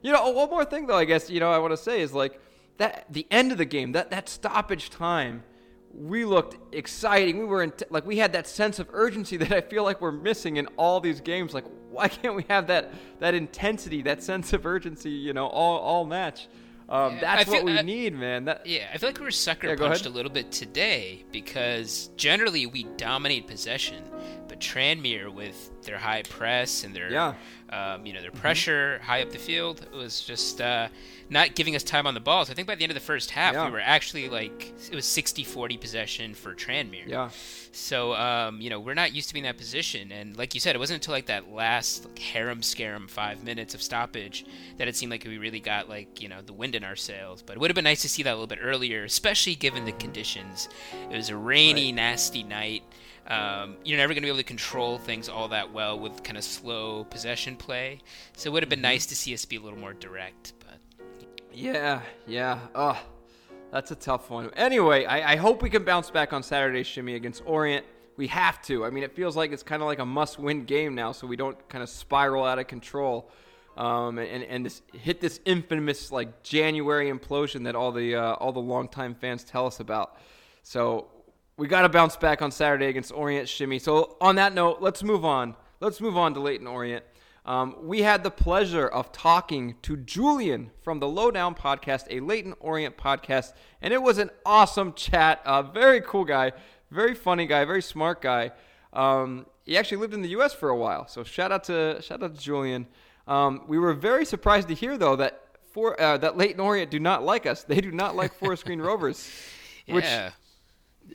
you know, one more thing though, I guess you know I want to say is like that the end of the game, that that stoppage time, we looked exciting. We were in t- like we had that sense of urgency that I feel like we're missing in all these games. Like, why can't we have that that intensity, that sense of urgency? You know, all all match. Um, Yeah, that's what we I- need, man. That yeah, I feel like we were sucker Yeah, punched a little bit today because generally we dominate possession, Tranmere with their high press and their Yeah. um, you know their pressure high up the field was just uh, not giving us time on the ball. So I think by the end of the first half Yeah. we were actually like it was 60-40 possession for Tranmere. yeah. So, um, you know, we're not used to being in that position. And like you said, it wasn't until like that last like, harem scarum five minutes of stoppage that it seemed like we really got like, you know, the wind in our sails. But it would have been nice to see that a little bit earlier, especially given the conditions. It was a rainy, nasty night. Um, you're never going to be able to control things all that well with kind of slow possession play. So it would have been nice to see us be a little more direct. But Yeah, yeah. Ugh, that's a tough one. Anyway, I, I hope we can bounce back on Saturday, Shimmy, against Orient. We have to. I mean, it feels like it's kind of like a must-win game now, so we don't kind of spiral out of control um, and and this, hit this infamous like January implosion that all the uh, all the longtime fans tell us about. So we got to bounce back on Saturday against Orient, Shimmy. So on that note, let's move on. Let's move on to Leyton Orient. Um, we had the pleasure of talking to Julian from the Lowdown Podcast, a Leyton Orient podcast, and it was an awesome chat. A very cool guy, very funny guy, very smart guy. Um, he actually lived in the U.S. for a while, so shout out to shout out to Julian. Um, we were very surprised to hear though that for uh, that Leyton Orient do not like us. They do not like Forest Green Rovers, which yeah.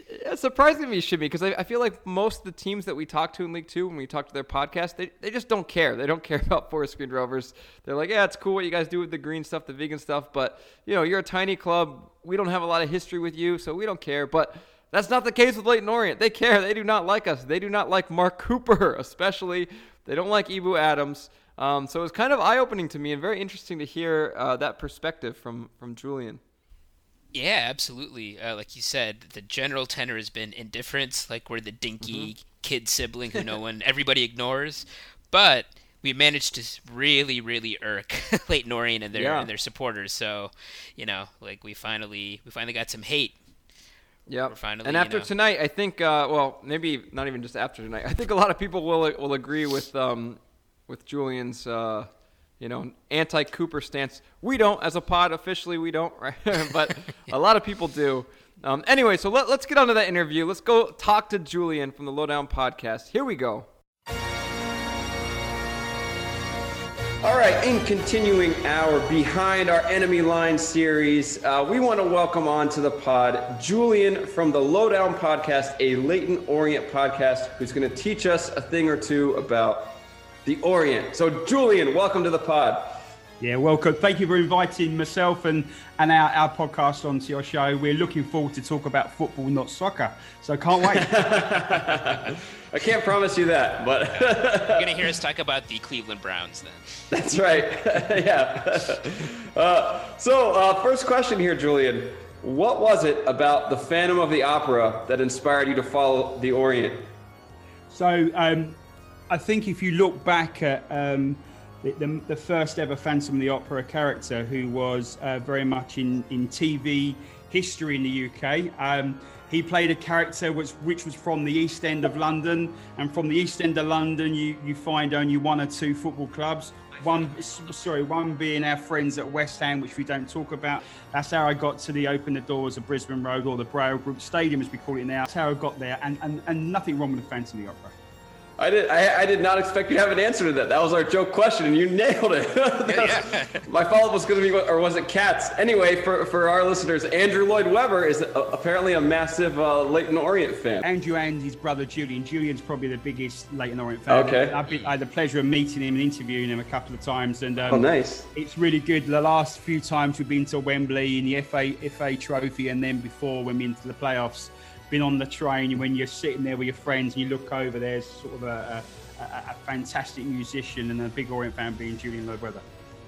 It's surprising to because I, I feel like most of the teams that we talk to in League Two, when we talk to their podcast, they, they just don't care. They don't care about Forest Green Rovers. They're like, yeah, it's cool what you guys do with the green stuff, the vegan stuff, but you know, you're a tiny club. We don't have a lot of history with you, so we don't care. But that's not the case with Leyton Orient. They care. They do not like us. They do not like Mark Cooper, especially. They don't like Ebou Adams. Um, so it was kind of eye-opening to me and very interesting to hear uh, that perspective from from Julian. Yeah, absolutely. Uh, like you said, the general tenor has been indifference, like we're the dinky Mm-hmm. kid sibling who no one, everybody ignores. But we managed to really, really irk Leyton Orient and their Yeah. and their supporters. So, you know, like we finally we finally got some hate. Yeah. And you after know- tonight, I think, uh, well, maybe not even just after tonight. I think a lot of people will will agree with um, with Julian's, uh, you know, anti Cooper stance. We don't, as a pod, officially we don't, right? but a lot of people do. Um, anyway, so let, let's get on to that interview. Let's go talk to Julian from the Lowdown Podcast. Here we go. All right, in continuing our Behind Our Enemy Line series, uh, we want to welcome on to the pod Julian from the Lowdown Podcast, a Leyton Orient podcast, who's going to teach us a thing or two about the Orient. So, Julian, welcome to the pod. Yeah, welcome. Thank you for inviting myself and, and our, our podcast onto your show. We're looking forward to talk about football, not soccer. So can't wait. I can't promise you that, but You're gonna hear us talk about the Cleveland Browns then. that's right. yeah. Uh, so, uh, first question here, Julian. What was it about the Phantom of the Opera that inspired you to follow the Orient? So um, I think if you look back at um, the, the, the first ever Phantom of the Opera character, who was uh, very much in, in TV history in the UK, um, he played a character which, which was from the East End of London, and from the East End of London, you, you find only one or two football clubs. One, sorry, one being our friends at West Ham, which we don't talk about. That's how I got to the Open the Doors of Brisbane Road or the Breyer Group Stadium, as we call it now. That's how I got there, and, and, and nothing wrong with the Phantom of the Opera. I did. I, I did not expect you to have an answer to that. That was our joke question, and you nailed it. yeah. My follow-up was going to be, or was it cats? Anyway, for, for our listeners, Andrew Lloyd Webber is a, apparently a massive uh, Leyton Orient fan. Andrew and his brother Julian. Julian's probably the biggest Leyton Orient fan. Okay. I've been, I had the pleasure of meeting him and interviewing him a couple of times, and um, Oh, nice. It's really good. The last few times we've been to Wembley in the FA FA Trophy, and then before when we into the playoffs, been on the train when you're sitting there with your friends and you look over, there's sort of a, a, a, fantastic musician and a big Orient fan being Julian Webber.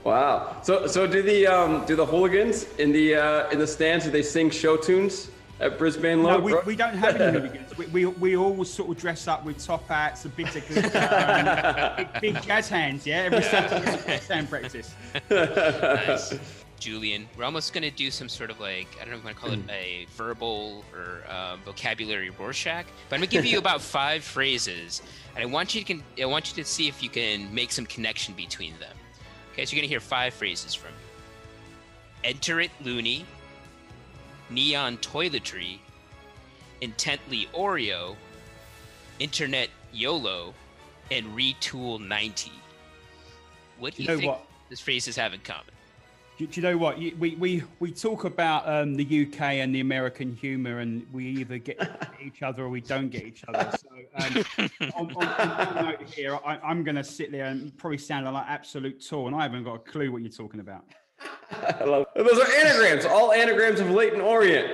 Wow. So so do the um, do the hooligans in the uh, in the stands? Do they sing show tunes at Brisbane No, we, we don't have any hooligans. We, we, we all sort of dress up with top hats, a bit of and big, big jazz hands, yeah? Every Saturday stand practice. Nice. Julian, we're almost gonna do some sort of like I don't know if I want to call Hmm. it a verbal or uh, vocabulary Rorschach, but I'm gonna give you about five phrases, and I want you to can I want you to see if you can make some connection between them. Okay, so you're gonna hear five phrases from me. Enter it, loony. Neon toiletry. Intently Oreo. Internet YOLO, and retool 90. What do You you, know think what? these phrases have in common? Do, do you know what? We, we, we talk about um, the UK and the American humour, and we either get each other or we don't get each other. So, um, on, on, on note here, I, I'm going to sit there and probably sound like absolute tour, and I haven't got a clue what you're talking about. I love those are anagrams. All anagrams of Leyton Orient.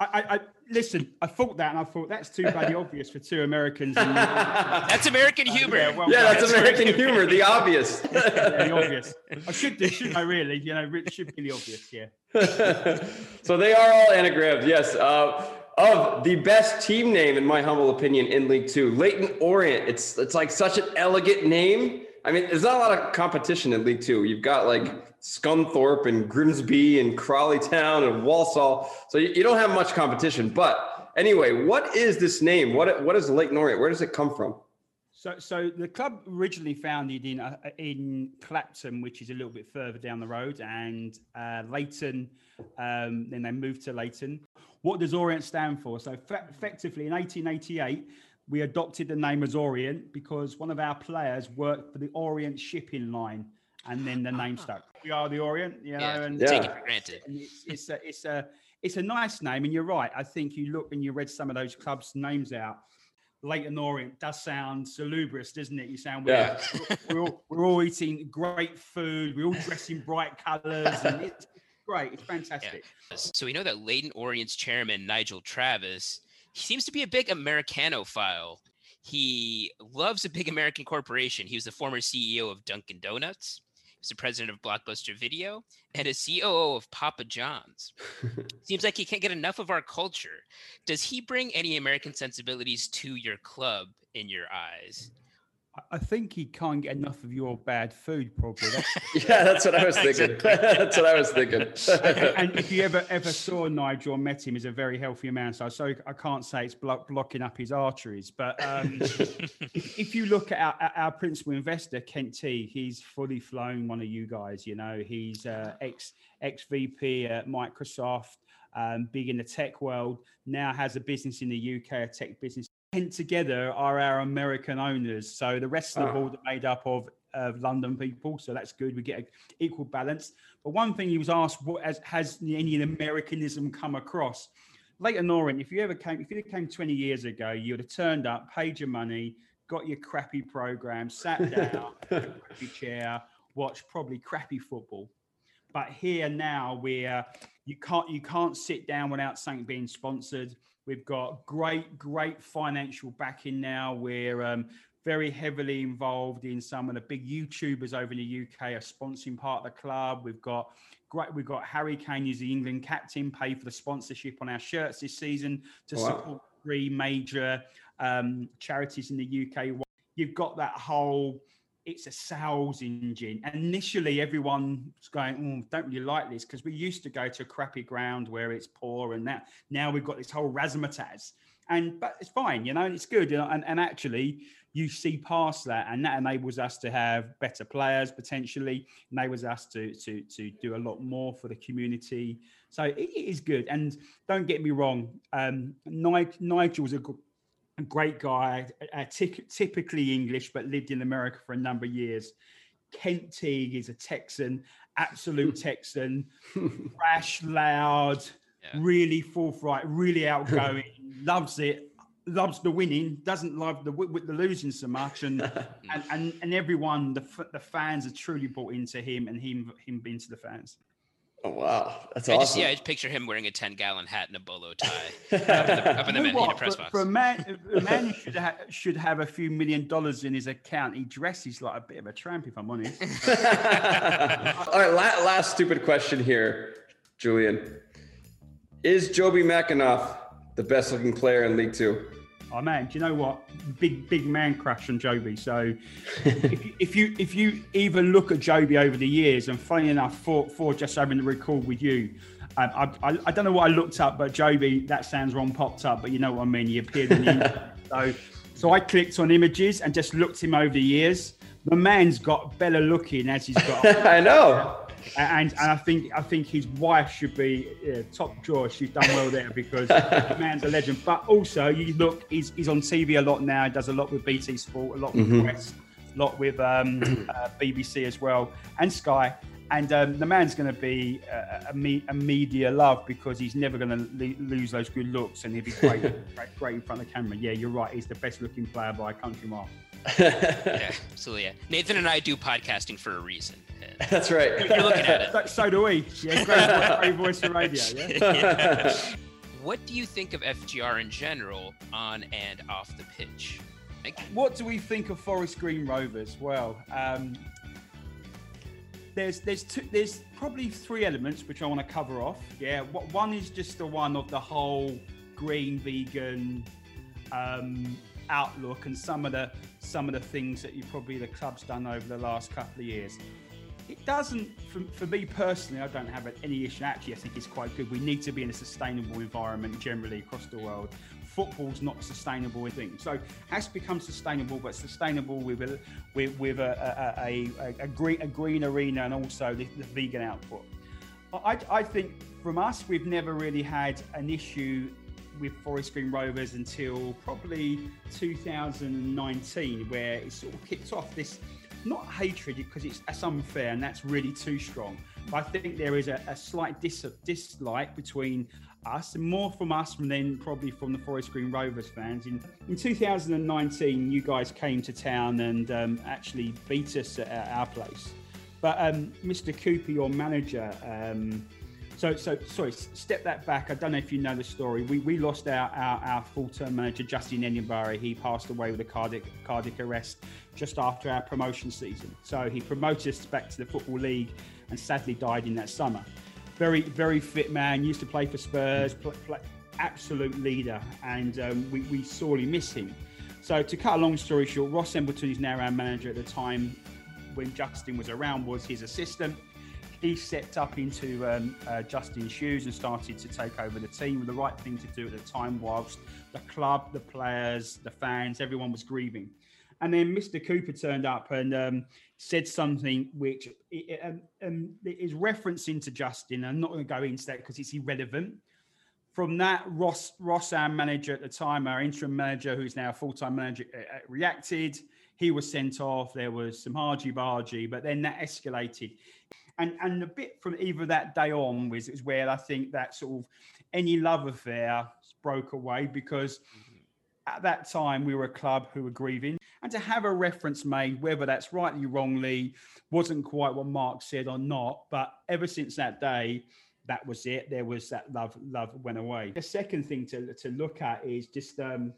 I, I, I listen. I thought that, and I thought that's too bloody obvious for two Americans. And, That's American humor. yeah, well Yeah, done. that's American humor. The obvious. the obvious. I should do, shouldn't I? Really, you know, it should be the obvious. Yeah. so they are all anagrams. Yes. Uh, of the best team name, in my humble opinion, in League Two, Leyton Orient. It's it's like such an elegant name. I mean, there's not a lot of competition in League Two. You've got like Scunthorpe and Grimsby and Crawley Town and Walsall, so you, you don't have much competition. But anyway, what is this name? What what is Leyton Orient? Where does it come from? So, so the club originally founded in uh, in Clapton, which is a little bit further down the road, and uh, Leyton. Um, then they moved to Leyton. What does Orient stand for? So, fe- effectively, in 1888, we adopted the name as Orient because one of our players worked for the Orient shipping line, and then the name ah. stuck. We are the Orient, you know, Yeah, and take it for granted. and it's, it's a it's a it's a nice name, and you're right. I think you look and you read some of those clubs' names out. Leyton Orient does sound salubrious, doesn't it? You sound Yeah. we're, we're, all, we're all eating great food. We're all dress in bright colours, and it's great. It's fantastic. So we know that Leyton Orient's chairman, Nigel Travis, he seems to be a big Americanophile. He loves a big American corporation. He was the former CEO of Dunkin' Donuts. He was the president of Blockbuster Video and a COO of Papa John's. Seems like he can't get enough of our culture. Does he bring any American sensibilities to your club in your eyes? I- I think he can't get enough of your bad food, probably. That's, Yeah, that's what I was thinking. that's what I was thinking. and if you ever ever saw Nigel or met him, he's a very healthy man. So sorry, I can't say it's blo- blocking up his arteries. But um, if, if you look at our, at our principal investor, Kent T, he's fully flown one of you guys. You know, he's uh, ex ex VP at Microsoft, um, big in the tech world. Now has a business in the UK, a tech business. Kent together are our American owners. So the rest of the Ah. board are made up of of London people, so that's good. We get an equal balance. But one thing he was asked, what has, has any Americanism come across? Leyton Orient, if you ever came, if you came 20 years ago, you would have turned up, paid your money, got your crappy program, sat down, crappy chair, watched probably crappy football. But here now, we're you can't you can't sit down without something being sponsored. We've got great great financial backing now. We're um, very heavily involved in some of the big YouTubers over in the UK are sponsoring part of the club. We've got great. We've got Harry Kane, who's the England captain, pay for the sponsorship on our shirts this season to Wow. support three major um, charities in the UK. You've got that whole. It's a sales engine. Initially, everyone's going, oh, "Don't really like this," because we used to go to crappy ground where it's poor, and that now we've got this whole razzmatazz. And but it's fine, you know, and it's good. And, and, actually, you see past that, and that enables us to have better players potentially, enables us to to to do a lot more for the community. So it, it is good. And don't get me wrong, um, Nigel, Nigel's a, gr- a great guy, uh, ty- typically English, but lived in America for a number of years. Kent Teague is a Texan, absolute Texan, brash, loud, really forthright, really outgoing, loves it, loves the winning, doesn't love the with the losing so much, and and, and and everyone, the f- the fans are truly bought into him, and him him into the fans. Oh wow, that's I just, awesome. yeah, I just picture him wearing a 10 gallon hat and a bolo tie up in the, up in the You know Manhattan what? press For, box. for a man, a man should, ha- should have a few million dollars in his account, he dresses like a bit of a tramp, if I'm honest. All right, la- last stupid question here, Julian. Is Jobi McAnuff the best looking player in League Two? Oh man, do you know what? Big big man crush on Jobi. So if, you, if you if you even look at Jobi over the years, and funny enough, for for just having the record with you, um, I, I I don't know what I looked up, but Jobi, that sounds wrong, popped up. But you know what I mean. He appeared in the internet. so so I clicked on images and just looked him over the years. The man's got better looking as he's got. I know. And, and I think I think his wife should be yeah, top drawer. She's done well there because the man's a legend. But also, you look, he's, he's on TV a lot now. He does a lot with BT Sport, a lot with Mhm. West, a lot with um, uh, BBC as well, and Sky. And um, the man's going to be a, a, me, a media love because he's never going to le- lose those good looks, and he'll be great, great, great in front of the camera. Yeah, you're right. He's the best looking player by a country mile. yeah, absolutely. Yeah. Nathan and I do podcasting for a reason. That's right. You're looking at it. So, so do we. Yeah, great, voice- great voice for radio. Yeah. what do you think of FGR in general on and off the pitch? What do we think of Forest Green Rovers? Well, um, there's there's two, there's probably three elements which I want to cover off. Yeah, what one is just the one of the whole green vegan um, outlook and some of the some of the things that you probably the club's done over the last couple of years. It doesn't, for, for me personally, I don't have any issue. Actually, I think it's quite good. We need to be in a sustainable environment generally across the world. Football's not a sustainable thing, so it has become sustainable, but sustainable with a with, with a, a, a, a, green, a green arena and also the, the vegan output. I, I think from us, we've never really had an issue with Forest Green Rovers until probably 2019, where it sort of kicked off this not hatred because it's that's unfair and that's really too strong. But I think there is a, a slight dis- dislike between us, and more from us from then probably from the Forest Green Rovers fans. In in 2019, you guys came to town and um, actually beat us at our- our place. But um, Mr. Cooper, your manager, um, so so sorry, step that back. I don't know if you know the story. We, we lost our, our, our full-term manager Justin Edinburgh. He passed away with a cardiac cardiac arrest just after our promotion season. So he promoted us back to the football league, and sadly died in that summer. Very very fit man. Used to play for Spurs. Absolute leader, and um, we, we sorely miss him. So to cut a long story short, Ross Embleton, who's now our manager at the time when Justin was around, was his assistant he stepped up into um, uh, Justin's shoes and started to take over the team. With the right thing to do at the time, whilst the club, the players, the fans, everyone was grieving. And then Mr. Cooper turned up and um, said something which um, um, is referencing to Justin. I'm not going to go into that because it's irrelevant. From that, Ross, Ross, our manager at the time, our interim manager, who's now a full-time manager, uh, reacted. He was sent off. There was some hargy bargy, but then that escalated and and a bit from either that day on was is where I think that sort of any love affair broke away because at that time we were a club who were grieving. And to have a reference made whether that's rightly wrongly wasn't quite what mark said or not but ever since that day that was it. There was that love love went away. The second thing to, to look at is just um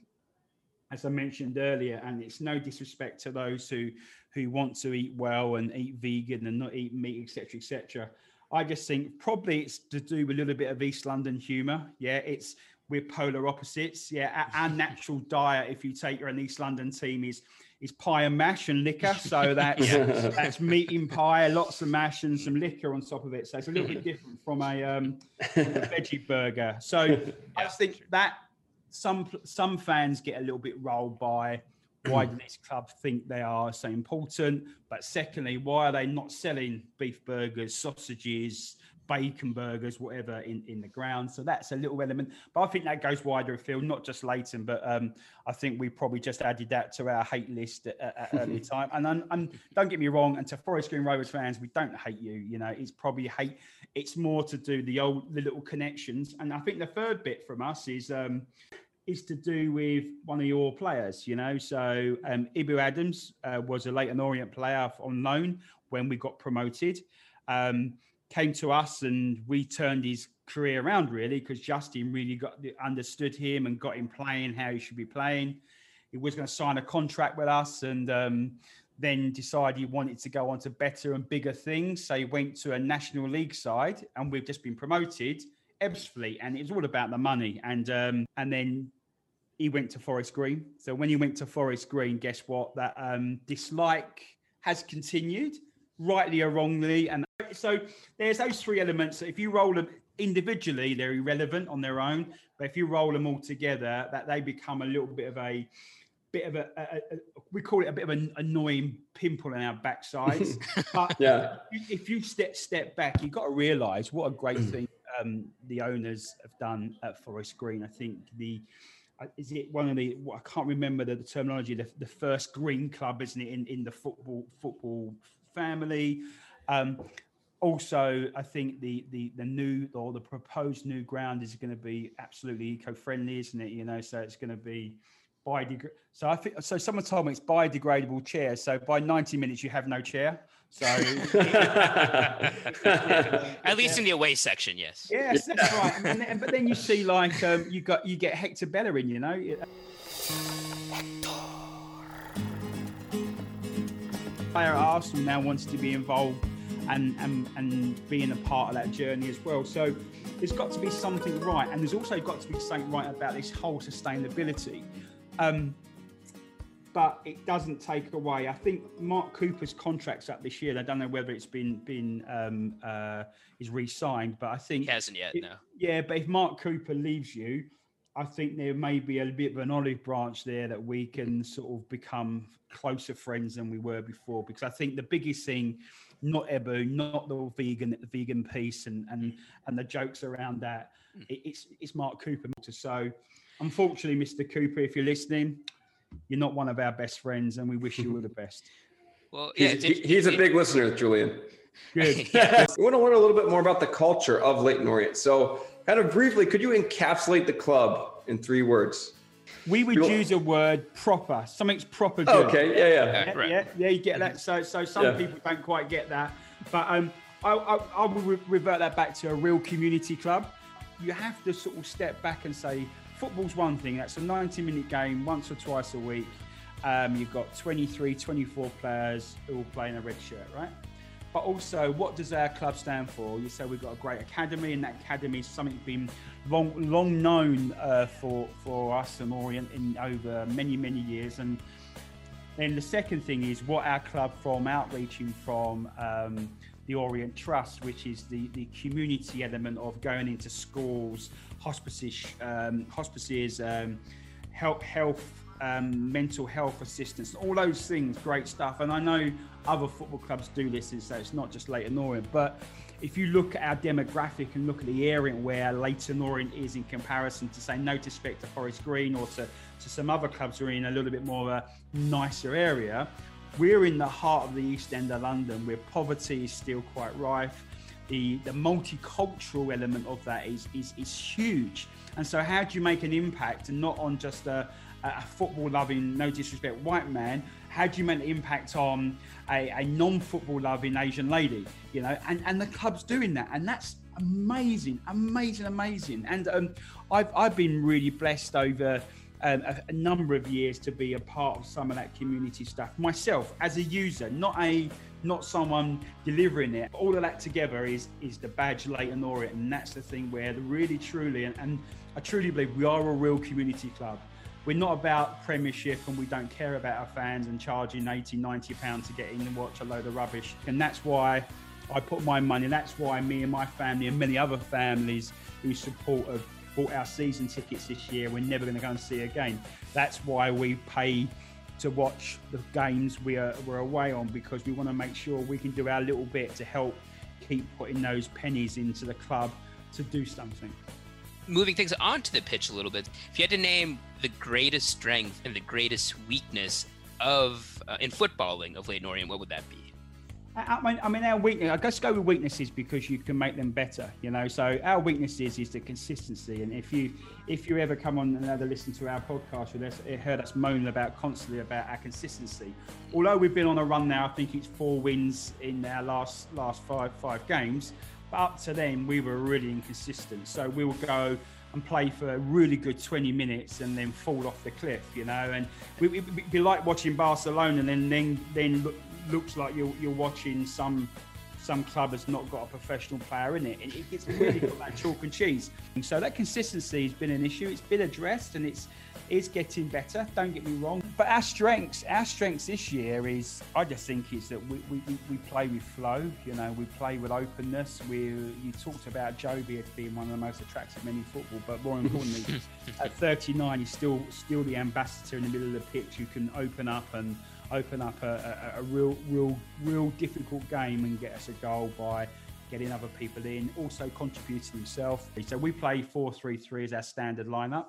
as i mentioned earlier and it's no disrespect to those who who want to eat well and eat vegan and not eat meat etc etc i just think probably it's to do with a little bit of east london humor yeah it's we're polar opposites. Yeah, our, our natural diet, if you take your an East London team, is is pie and mash and liquor. So that's that's meat in pie, lots of mash and some liquor on top of it. So it's a little bit different from a, um, a veggie burger. So I think that some some fans get a little bit rolled by why do these clubs think they are so important? But secondly, why are they not selling beef burgers, sausages, bacon burgers, whatever, in, in the ground. So that's a little element. But I think that goes wider afield, not just Leyton, but um, I think we probably just added that to our hate list at, at early time. And, and, and don't get me wrong, and to Forest Green Rovers fans, we don't hate you. You know, it's probably hate. It's more to do the old, the little connections. And I think the third bit from us is. Um, is to do with one of your players, you know. So um, Ebou Adams uh, was a Leyton Orient player on loan when we got promoted. Um, came to us and we turned his career around really because Justin really got understood him and got him playing how he should be playing. He was going to sign a contract with us and um, then decided he wanted to go on to better and bigger things. So he went to a national league side and we've just been promoted, Ebbsfleet, and it was all about the money. And um, and then he went to Forest Green. So when he went to Forest Green, guess what? That um, dislike has continued, rightly or wrongly, and so there's those three elements. If you roll them individually, they're irrelevant on their own. But if you roll them all together, that they become a little bit of a bit of a, a, a we call it a bit of an annoying pimple in our backsides. but yeah, if you step step back, you've got to realise what a great thing um, the owners have done at Forest Green. I think the is it one of the I can't remember the, the terminology the, the, first green club isn't it in, in the football football family um, also, I think the the the new or the proposed new ground is going to be absolutely eco-friendly, isn't it? You know, so it's going to be biodegradable. So I think so. Someone told me it's biodegradable chair. So by ninety minutes, you have no chair. So at least in the away section, yes. Yes, that's right. And then, but then you see like um, you got you get Hector Bellerin, you know. Player Arsenal now wants to be involved and, and, and being a part of that journey as well. So there's got to be something right. And there's also got to be something right about this whole sustainability. Um, but it doesn't take away. I think Mark Cooper's contract's up this year. I don't know whether it's been been um, uh, is re-signed, but I think he hasn't yet. It, no. Yeah, but if Mark Cooper leaves you, I think there may be a bit of an olive branch there that we can sort of become closer friends than we were before. Because I think the biggest thing not Ebou, not the vegan the vegan piece and and and the jokes around that. It, it's it's Mark Cooper. So unfortunately, Mr. Cooper, if you're listening, you're not one of our best friends, and we wish you all the best. Well, yeah, he's, he's a big listener, Julian. Good. we want to learn a little bit more about the culture of Leyton Orient. So, kind of briefly, could you encapsulate the club in three words? We would use a word proper. Something's proper good. Oh, okay, yeah, yeah. Yeah, right. yeah, yeah, you get that. So, so some yeah. people don't quite get that. But um, I, I, I will revert that back to a real community club. You have to sort of step back and say, football's one thing. That's a 90 minute game once or twice a week. Um, you've got 23, 24 players who all play in a red shirt, right? But also, what does our club stand for? You say we've got a great academy, and that academy is something been long, long known uh, for for us and Orient in over many many years. And then the second thing is what our club from outreaching from um, the Orient Trust, which is the the community element of going into schools, hospices, um, hospices, um, health health um, mental health assistance, all those things, great stuff. And I know other football clubs do this, and so it's not just Leyton Orient. But if you look at our demographic and look at the area where Leyton Orient is in comparison to, say, no disrespect to Forest Green or to, to some other clubs who are in a little bit more of a nicer area, we're in the heart of the East End of London where poverty is still quite rife. the the multicultural element of that is is is huge. And so, how do you make an impact, and not on just a, a football loving, no disrespect, white man? How do you make an impact on a, a non football loving Asian lady? You know, and and the club's doing that, and that's amazing, amazing, amazing. And um, I've I've been really blessed over. Um, a, a, number of years to be a part of some of that community stuff myself as a user, not a not someone delivering it. All of that together is is the badge Leyton Orient, and that's the thing where the really truly and, and I truly believe we are a real community club. We're not about premiership and we don't care about our fans and charging 80, 90 pounds to get in and watch a load of rubbish. And that's why I put my money, that's why me and my family and many other families who support have bought our season tickets this year. We're never going to go and see again. That's why we pay to watch the games we are, we're away on because we want to make sure we can do our little bit to help keep putting those pennies into the club to do something moving things onto the pitch a little bit, if you had to name the greatest strength and the greatest weakness of uh, in footballing of Leyton Orient, what would that be? I mean, I mean, our weakness. I guess go with weaknesses because you can make them better. You know, so our weaknesses is the consistency. And if you if you ever come on and ever listen to our podcast, you heard us moaning about constantly about our consistency. Although we've been on a run now, I think it's four wins in our last last five five games. But up to then, we were really inconsistent. So we will go and play for a really good 20 minutes and then fall off the cliff, you know. And we, would be like watching Barcelona and then then then looks like you're, you're watching some some club has not got a professional player in it. And it gets really got that chalk and cheese. And so that consistency has been an issue. It's been addressed and it's is getting better. Don't get me wrong. But our strengths, our strengths this year is, I just think is that we, we, we play with flow. You know, we play with openness. We you talked about Jobi as being one of the most attractive men in football, but more importantly, at 39, he's still still the ambassador in the middle of the pitch who can open up and open up a, a, a real real real difficult game and get us a goal by getting other people in, also contributing himself. So we play 4-3-3 as our standard lineup.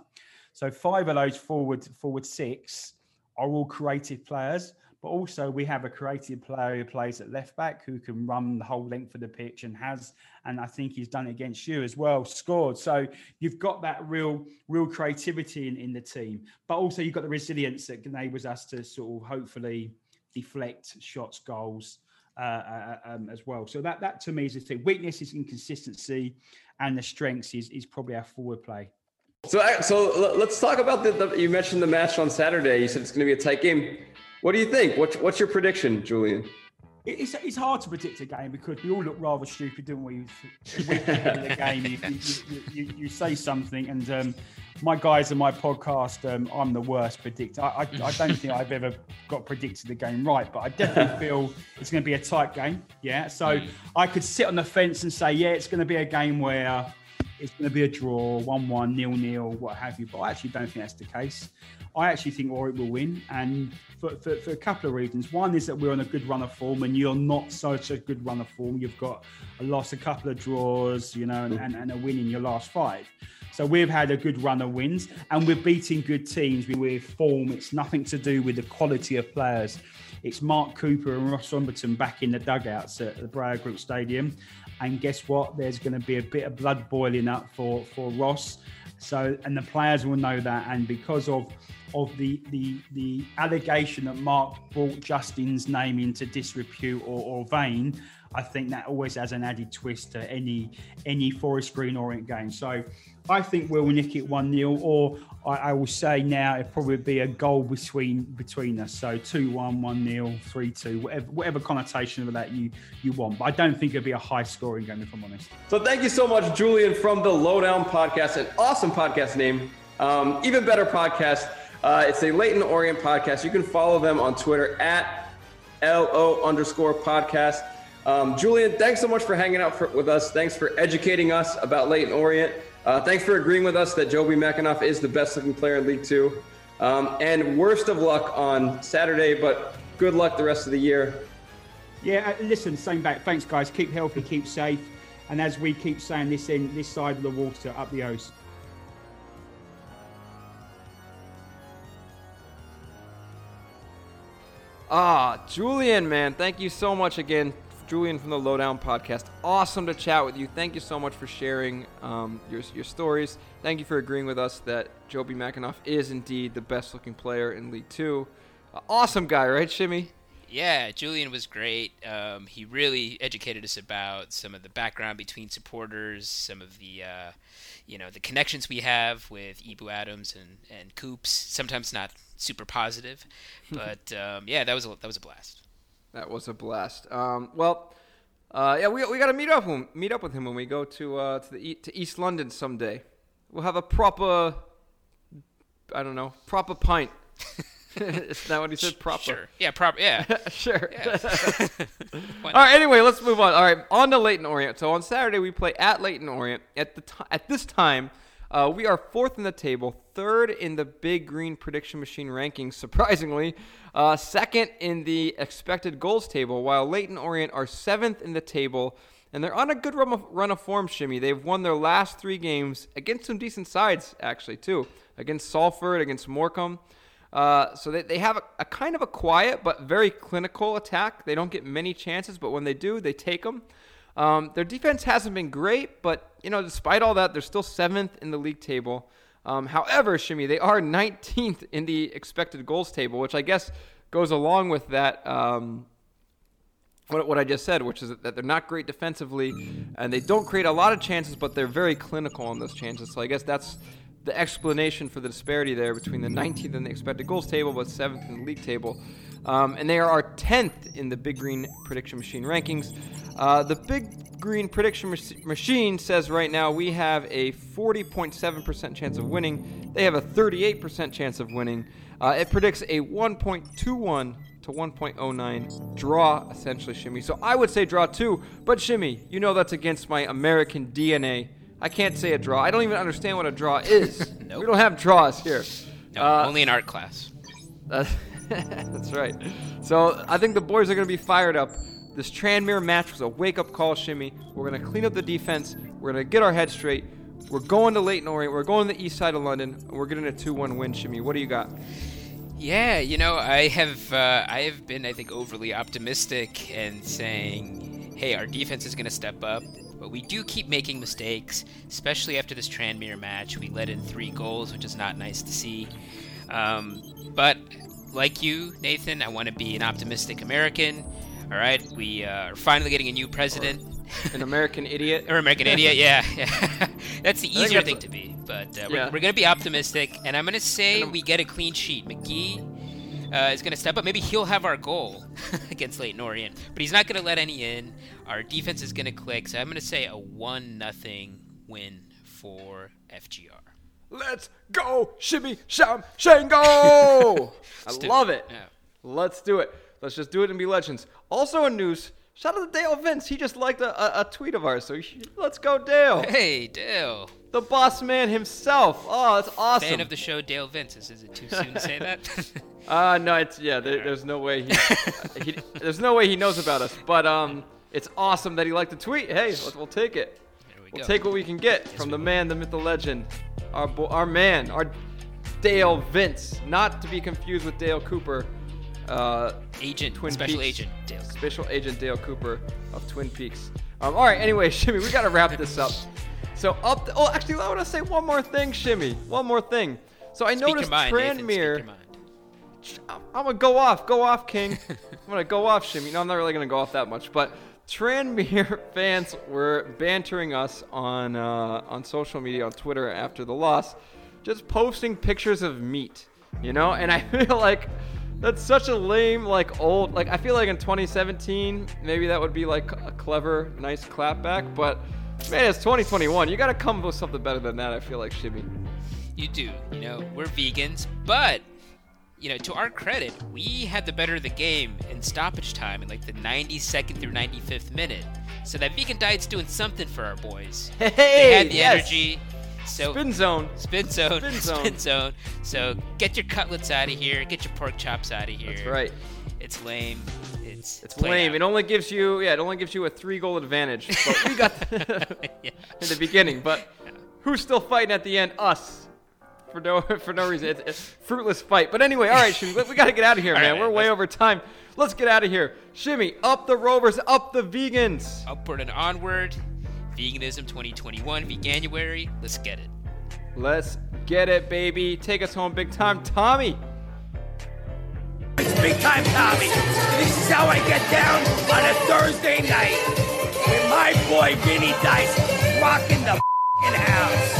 So five of those forward forward six are all creative players, but also we have a creative player who plays at left back who can run the whole length of the pitch and has, and I think he's done it against you as well, scored. So you've got that real, real creativity in, in the team, but also you've got the resilience that enables us to sort of hopefully deflect shots, goals. Uh, uh, um, as well. So that that to me is the thing. Weakness is inconsistency, and the strengths is is probably our forward play. So, so let's talk about the, the, You mentioned the match on Saturday. You said it's going to be a tight game. What do you think? What's what's your prediction, Julian? It's, it's hard to predict a game because we all look rather stupid, don't we? the game, you, you, you, you, say something, and um, my guys in my podcast, um, I'm the worst predictor. I, I, I, don't think I've ever got predicted the game right, but I definitely feel it's going to be a tight game. Yeah, so mm. I could sit on the fence and say, yeah, it's going to be a game where it's going to be a draw, 1 1, nil nil, what have you. But I actually don't think that's the case. I actually think Orient will win, and for, for, for, a couple of reasons. One is that we're on a good run of form, and you're not such a good run of form. You've got a loss, a couple of draws, you know, and, and, and a win in your last five. So we've had a good run of wins, and we're beating good teams we're with form. It's nothing to do with the quality of players. It's Mark Cooper and Ross Embleton back in the dugouts at the Breyer Group Stadium. And guess what? There's going to be a bit of blood boiling up for, for Ross. So, and the players will know that. And because of of the the the allegation that Mark brought Justin's name into disrepute or, or vain, I think that always has an added twist to any any Forest Green Orient game. So I think we'll nick it one 0 or I, I, will say now it probably be a goal between between us. So 2-1, 1-0, 3-2, whatever whatever connotation of that you you want. But I don't think it'll be a high scoring game if I'm honest. So thank you so much, Julian, from the Lowdown Podcast, an awesome podcast name, um, even better podcast. Uh, it's a Leyton Orient podcast. You can follow them on Twitter at LO underscore podcast. Um, Julian, thanks so much for hanging out for, with us. Thanks for educating us about Leyton Orient. Uh, thanks for agreeing with us that Jobi McAnuff is the best looking player in League Two. Um, and worst of luck on Saturday, but good luck the rest of the year. Yeah, uh, listen, same back. Thanks, guys. Keep healthy, keep safe. And as we keep saying this in this side of the water, up the O's. Ah, Julian, man, thank you so much again Julian from the Lowdown Podcast. Awesome to chat with you. Thank you so much for sharing um, your, your stories. Thank you for agreeing with us that Jobi McAnuff is indeed the best looking player in League Two. Uh, awesome guy, right, Shimmy? Yeah, Julian was great. Um, he really educated us about some of the background between supporters, some of the, uh, you know, the connections we have with Ebou Adams and and Coops. Sometimes not super positive, but um, yeah, that was a, that was a blast. That was a blast. Um, well, uh, yeah, we, we got to meet up when, meet up with him when we go to uh, to the to East London someday. We'll have a proper, I don't know, proper pint. Is that what he said? Proper. Sure. Yeah. Proper. Yeah. sure. Yeah. All right. Anyway, let's move on. All right, on to Leyton Orient. So on Saturday we play at Leyton Orient. At the t- at this time, uh, we are fourth in the table, third in the Big Green Prediction Machine rankings. Surprisingly, uh, second in the expected goals table, while Leyton Orient are seventh in the table. And they're on a good run of, run of form, Shimmy. They've won their last three games against some decent sides, actually, too. Against Salford, against Morecambe. Uh, so they, they have a, a kind of a quiet but very clinical attack. They don't get many chances, but when they do, they take them. Um, their defense hasn't been great, but you know, despite all that, they're still seventh in the league table. Um, however, Shimmy, they are 19th in the expected goals table, which I guess goes along with that. Um, what, what I just said, which is that they're not great defensively, and they don't create a lot of chances, but they're very clinical on those chances. So I guess that's the explanation for the disparity there between the 19th in the expected goals table, but 7th in the league table. Um, and they are our 10th in the Big Green Prediction Machine rankings. Uh, the Big Green Prediction mach- Machine says right now we have a 40.7% chance of winning. They have a 38% chance of winning. Uh, it predicts a 1.21 to 1.09 draw, essentially, Shimmy. So I would say draw two, but Shimmy, you know that's against my American DNA. I can't say a draw. I don't even understand what a draw is. Nope. We don't have draws here. No, Uh, only in art class. that's right. So I think the boys are going to be fired up. This Tranmere match was a wake-up call, Shimmy. We're going to clean up the defense. We're going to get our head straight. We're going to Leyton Orient. We're going to the east side of London. And we're getting a 2-1 win, Shimmy. What do you got? Yeah, you know, I have uh, I have been I think overly optimistic and saying, hey, our defense is going to step up, but we do keep making mistakes, especially after this Tranmere match. We let in three goals, which is not nice to see. Um, but like you, Nathan, I want to be an optimistic American. All right, we uh, are finally getting a new president. An American idiot? or American idiot, yeah. yeah. that's the easier that's thing a- to be. But uh, Yeah. we're, we're going to be optimistic, and I'm going to say we get a clean sheet. McGee uh, is going to step up. Maybe he'll have our goal against Leyton Orient, but he's not going to let any in. Our defense is going to click, so I'm going to say a one nothing win for FGR. Let's go, Shimmy, Sham, Shango! I Let's love it. Yeah. Let's do it. Let's just do it and be legends. Also in news, shout out to Dale Vince. He just liked a, a, a tweet of ours, so should- let's go, Dale. Hey, Dale. The boss man himself. Oh, that's awesome. Fan of the show, Dale Vince. Is, is it too soon to say that? Uh, no, it's yeah. There, there's no way he, he, there's no way he knows about us. But um, it's awesome that he liked the tweet. Hey, let's, we'll take it. There we We'll go. take what we can get from the man, the myth, the legend, our bo- our man, our Dale Vince, not to be confused with Dale Cooper, uh, Agent, Twin special Peaks. agent, Dale. Special Agent Dale Cooper of Twin Peaks. Um, all right. Anyway, Shimmy, we gotta wrap this up. So up. The, oh, actually, I want to say one more thing, Shimmy. One more thing. So I Speak noticed mind, Nathan, Tranmere. mind. I'm, I'm gonna go off, go off, King. I'm gonna go off, Shimmy. No, I'm not really gonna go off that much, but Tranmere fans were bantering us on uh, on social media, on Twitter after the loss, just posting pictures of meat, you know. And I feel like that's such a lame, like old, like I feel like in 2017 maybe that would be like a clever, nice clapback, but man, it's 2021. You gotta come up with something better than that. I feel like Shimmy. You do. You know, we're vegans, but you know, to our credit, we had the better of the game in stoppage time in like the 92nd through 95th minute. So that vegan diet's doing something for our boys. Hey, they had the yes. energy. So Spin zone. spin zone, Spin spin zone. zone. So get your cutlets out of here. Get your pork chops out of here. That's right. It's lame. It's It's lame. out. It only gives you yeah, it only gives you a three goal advantage. But we got Yeah. in the beginning. But who's still fighting at the end? Us. For for no for no reason. It's, it's fruitless fight. But anyway, all right, Shimmy, we, we got to get out of here, man. right, We're way over time. Let's get out of here. Shimmy, up the Rovers, up the Vegans. Upward and onward. Veganism 2021, Veganuary. Let's get it. Let's get it, baby. Take us home big time, Tommy. It's Big time Tommy. This is how I get down on a Thursday night with my boy Vinny Dice rocking the fing house.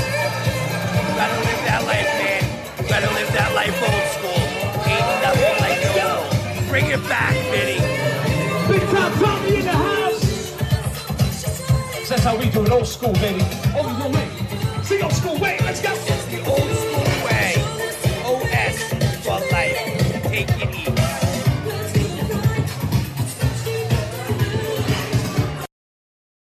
You gotta live that life, man. You gotta live that life old school. Ain't nothing like the old. Bring it back, Vinny. How we do it, old school, baby. Old school way. See old school way. Let's go.